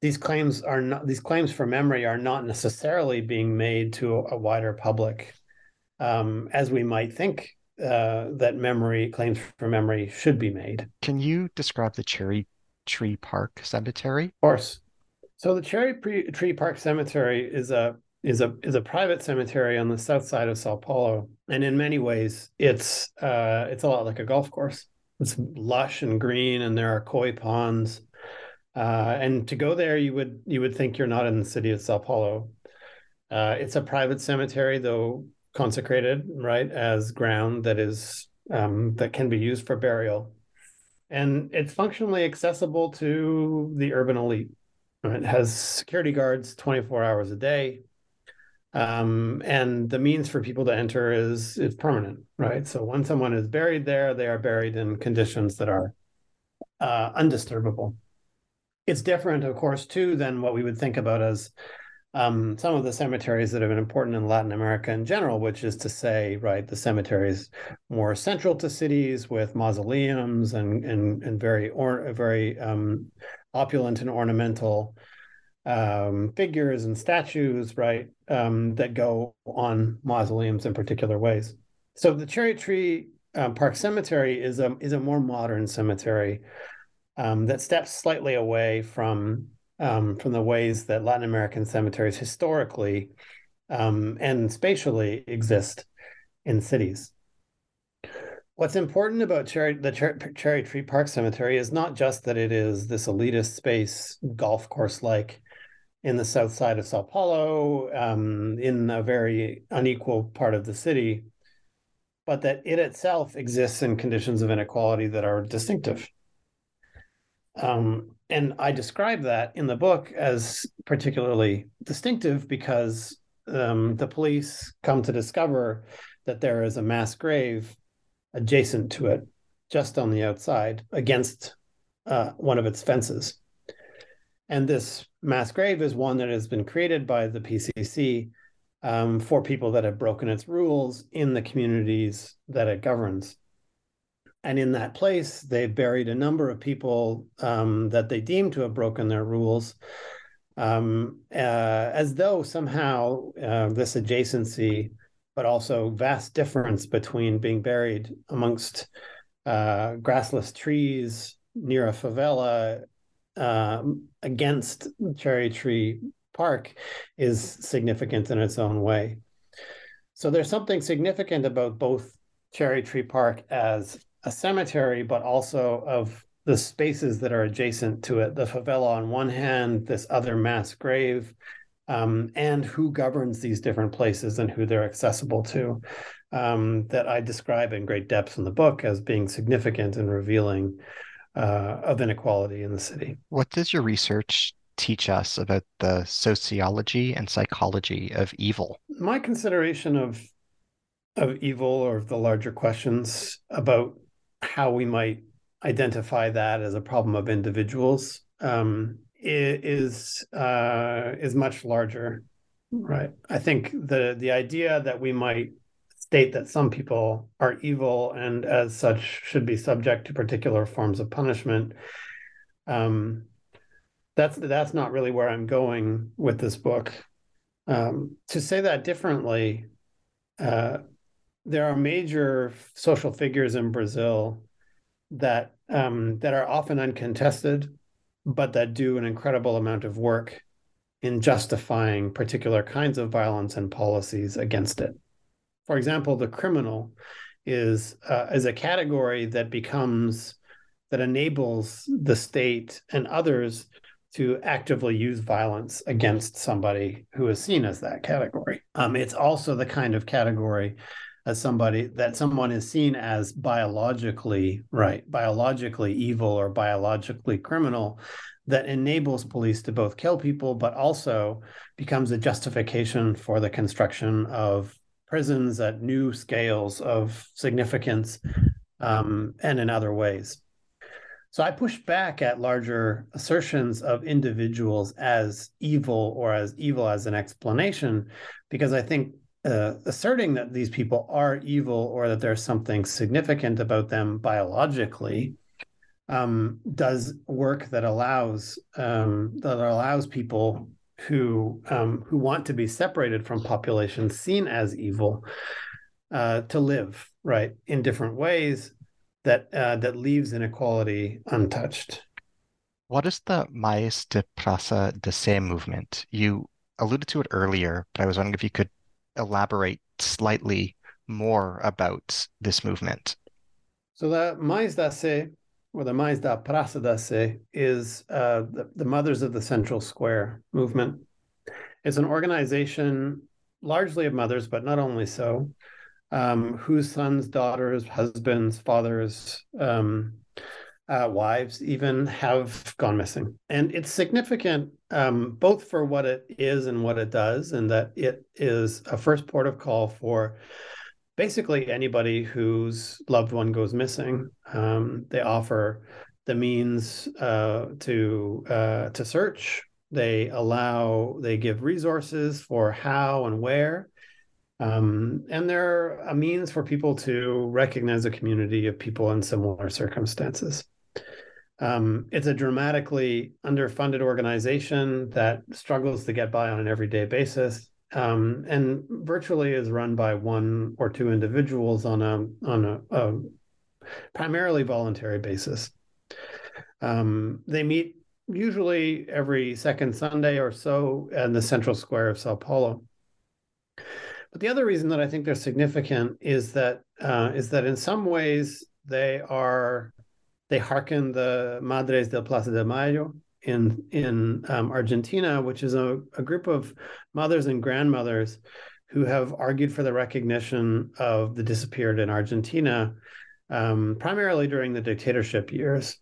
these claims are not these claims for memory are not necessarily being made to a wider public um, as we might think uh, that memory claims for memory should be made. Can you describe the cherry Tree Park Cemetery? Of course. So the Cherry Tree Park Cemetery is a is a is a private cemetery on the south side of Sao Paulo, and in many ways, it's uh, it's a lot like a golf course. It's lush and green, and there are koi ponds. Uh, and to go there, you would you would think you're not in the city of Sao Paulo. Uh, it's a private cemetery, though consecrated, right, as ground that is um, that can be used for burial, and it's functionally accessible to the urban elite. It has security guards 24 hours a day. Um, and the means for people to enter is is permanent, right? So when someone is buried there, they are buried in conditions that are uh, undisturbable. It's different, of course, too, than what we would think about as um, some of the cemeteries that have been important in Latin America in general, which is to say, right, the cemeteries more central to cities with mausoleums and and and very or very um, opulent and ornamental um, figures and statues, right, um, that go on mausoleums in particular ways. So the Cherry Tree um, Park Cemetery is a is a more modern cemetery um, that steps slightly away from um, from the ways that Latin American cemeteries historically um, and spatially exist in cities. What's important about Cherry, the Cherry Tree Park Cemetery is not just that it is this elitist space, golf course like, in the south side of Sao Paulo, um, in a very unequal part of the city, but that it itself exists in conditions of inequality that are distinctive. Um, and I describe that in the book as particularly distinctive because um, the police come to discover that there is a mass grave adjacent to it, just on the outside, against uh, one of its fences. And this mass grave is one that has been created by the PCC um, for people that have broken its rules in the communities that it governs. And in that place, they buried a number of people um, that they deemed to have broken their rules, um, uh, as though somehow uh, this adjacency, but also vast difference between being buried amongst uh, grassless trees near a favela um, against Cherry Tree Park is significant in its own way. So there's something significant about both Cherry Tree Park as a cemetery, but also of the spaces that are adjacent to it. The favela on one hand, this other mass grave, um, and who governs these different places and who they're accessible to, um, that I describe in great depth in the book as being significant and revealing uh, of inequality in the city. What does your research teach us about the sociology and psychology of evil? My consideration of of evil or of the larger questions about how we might identify that as a problem of individuals um, is uh, is much larger, right? I think the the idea that we might state that some people are evil and as such should be subject to particular forms of punishment. Um, that's that's not really where I'm going with this book. Um, to say that differently, uh, there are major social figures in Brazil that um, that are often uncontested, but that do an incredible amount of work in justifying particular kinds of violence and policies against it for example, the criminal is uh, is a category that becomes that enables the state and others to actively use violence against somebody who is seen as that category. Um, it's also the kind of category as somebody that someone is seen as biologically right, biologically evil or biologically criminal that enables police to both kill people, but also becomes a justification for the construction of prisons at new scales of significance um, and in other ways. So I push back at larger assertions of individuals as evil or as evil as an explanation, because I think uh, asserting that these people are evil or that there's something significant about them biologically um, does work that allows um, that allows people who um, who want to be separated from populations seen as evil uh, to live right in different ways that uh, that leaves inequality untouched. What is the Mães de Praça de Sé movement? You alluded to it earlier, but I was wondering if you could elaborate slightly more about this movement. So the Mães Sé, or the Mães da Praça is uh, the, the Mothers of the Central Square movement. It's an organization largely of mothers, but not only so, um, whose sons, daughters, husbands, fathers, um, uh, wives even have gone missing. And it's significant um, both for what it is and what it does, and that it is a first port of call for basically anybody whose loved one goes missing. Um, they offer the means uh, to uh, to search. They allow, they give resources for how and where. Um, and they're a means for people to recognize a community of people in similar circumstances. Um, it's a dramatically underfunded organization that struggles to get by on an everyday basis, um, and virtually is run by one or two individuals on a on a, a primarily voluntary basis. Um, they meet usually every second Sunday or so in the central square of Sao Paulo. But the other reason that I think they're significant is that uh, is that in some ways they are they hearken the Madres del Plaza de Mayo in in um, Argentina, which is a, a group of mothers and grandmothers who have argued for the recognition of the disappeared in Argentina, um, primarily during the dictatorship years.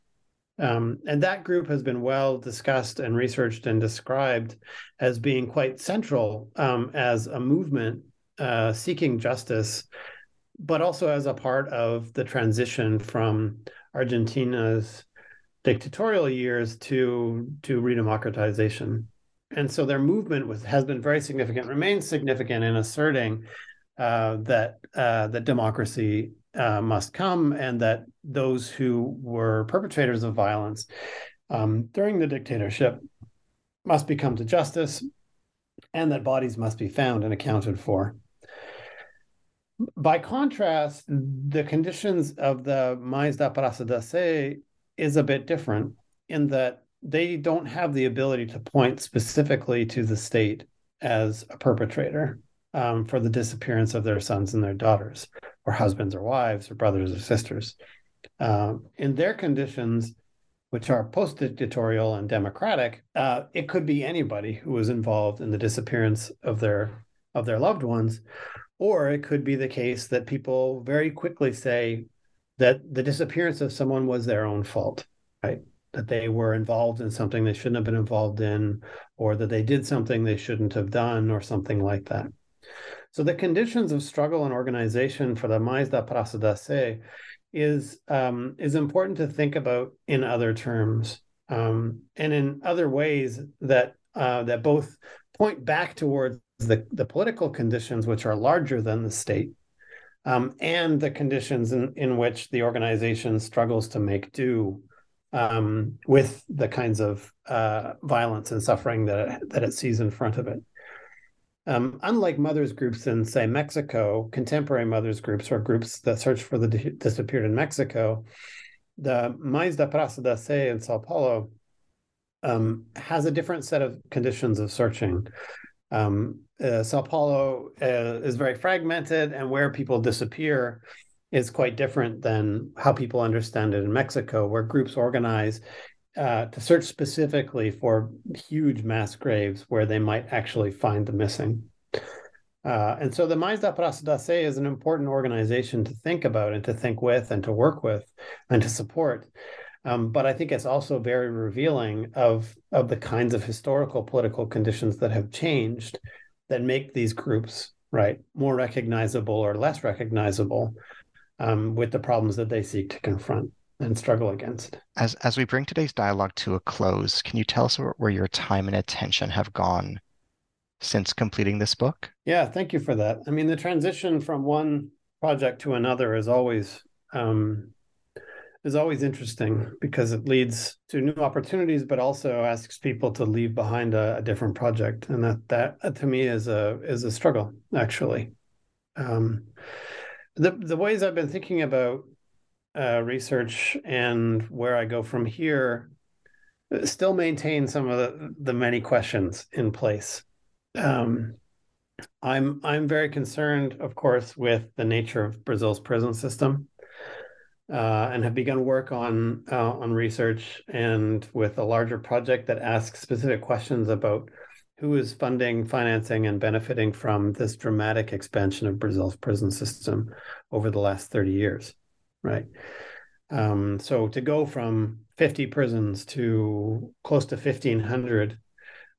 Um, and that group has been well discussed and researched and described as being quite central um, as a movement uh, seeking justice, but also as a part of the transition from Argentina's dictatorial years to to redemocratization. And so their movement was, has been very significant, remains significant in asserting uh, that uh, that democracy uh, must come, and that those who were perpetrators of violence um, during the dictatorship must be come to justice, and that bodies must be found and accounted for. By contrast, the conditions of the Mães da Praça da Sé is a bit different in that they don't have the ability to point specifically to the state as a perpetrator um, for the disappearance of their sons and their daughters, or husbands or wives, or brothers or sisters. Um, in their conditions, which are post dictatorial and democratic, uh, it could be anybody who was involved in the disappearance of their of their loved ones, or it could be the case that people very quickly say that the disappearance of someone was their own fault, right? That they were involved in something they shouldn't have been involved in, or that they did something they shouldn't have done, or something like that. So the conditions of struggle and organization for the Mães da Praça da Sé is um, is important to think about in other terms um, and in other ways that uh, that both point back towards the, the political conditions which are larger than the state um, and the conditions in, in which the organization struggles to make do um, with the kinds of uh, violence and suffering that it, that it sees in front of it. Um, unlike mothers groups in, say, Mexico, contemporary mothers groups or groups that search for the di- disappeared in Mexico, the Mães da Praça da Sé in Sao Paulo um, has a different set of conditions of searching. Um, uh, Sao Paulo uh, is very fragmented, and where people disappear is quite different than how people understand it in Mexico, where groups organize uh, to search specifically for huge mass graves where they might actually find the missing. Uh, and so the Mães da Praça da Sé is an important organization to think about and to think with and to work with and to support. Um, but I think it's also very revealing of, of the kinds of historical political conditions that have changed that make these groups right more recognizable or less recognizable um, with the problems that they seek to confront and struggle against. As as we bring today's dialogue to a close, can you tell us where your time and attention have gone since completing this book? Yeah, thank you for that. I mean, the transition from one project to another is always um, is always interesting because it leads to new opportunities, but also asks people to leave behind a, a different project, and that that to me is a is a struggle actually. Um, the the ways I've been thinking about uh, research and where I go from here uh, still maintain some of the, the many questions in place. Um, I'm I'm very concerned, of course, with the nature of Brazil's prison system uh, and have begun work on uh, on research and with a larger project that asks specific questions about who is funding, financing, and benefiting from this dramatic expansion of Brazil's prison system over the last 30 years, right? Um, so to go from 50 prisons to close to 1,500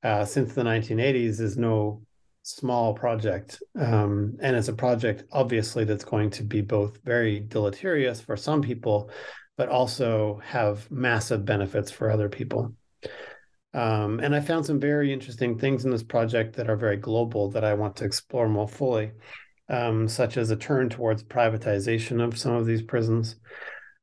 uh, since the 1980s is no small project. Um, and it's a project, obviously, that's going to be both very deleterious for some people, but also have massive benefits for other people. Um, and I found some very interesting things in this project that are very global that I want to explore more fully, um, such as a turn towards privatization of some of these prisons.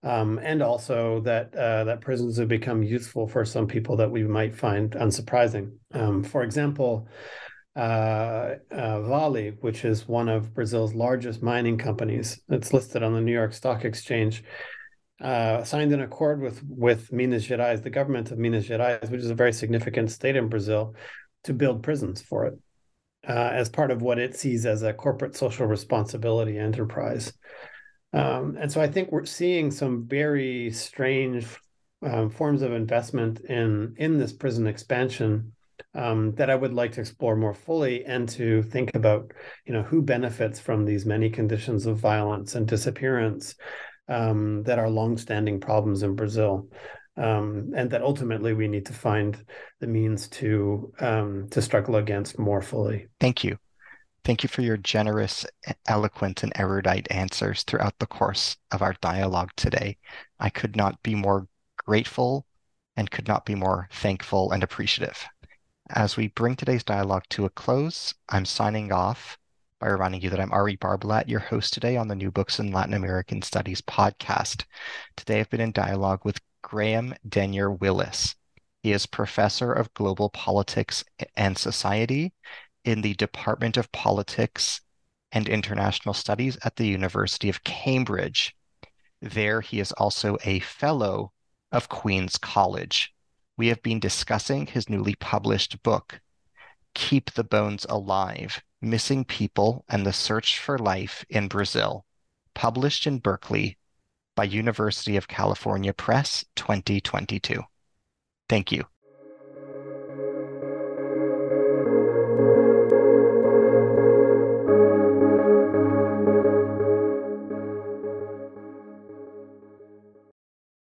Um, and also that uh, that prisons have become useful for some people that we might find unsurprising. Um, for example, uh, uh, Vale, which is one of Brazil's largest mining companies. It's listed on the New York Stock Exchange. Uh, signed an accord with with Minas Gerais, the government of Minas Gerais, which is a very significant state in Brazil, to build prisons for it uh, as part of what it sees as a corporate social responsibility enterprise. Um, and so I think we're seeing some very strange um, forms of investment in in this prison expansion um, that I would like to explore more fully and to think about, you know, who benefits from these many conditions of violence and disappearance um, that are longstanding problems in Brazil. Um, and that ultimately we need to find the means to um, to struggle against more fully. Thank you. Thank you for your generous, eloquent, and erudite answers throughout the course of our dialogue today. I could not be more grateful and could not be more thankful and appreciative. As we bring today's dialogue to a close, I'm signing off by reminding you that I'm Ari Barbalat, your host today on the New Books in Latin American Studies podcast. Today I've been in dialogue with Graham Denyer Willis. He is professor of global politics and society in the Department of Politics and International Studies at the University of Cambridge. There, he is also a fellow of Queens' College we have been discussing his newly published book, Keep the Bones Alive Missing People and the Search for Life in Brazil, published in Berkeley by University of California Press 2022. Thank you.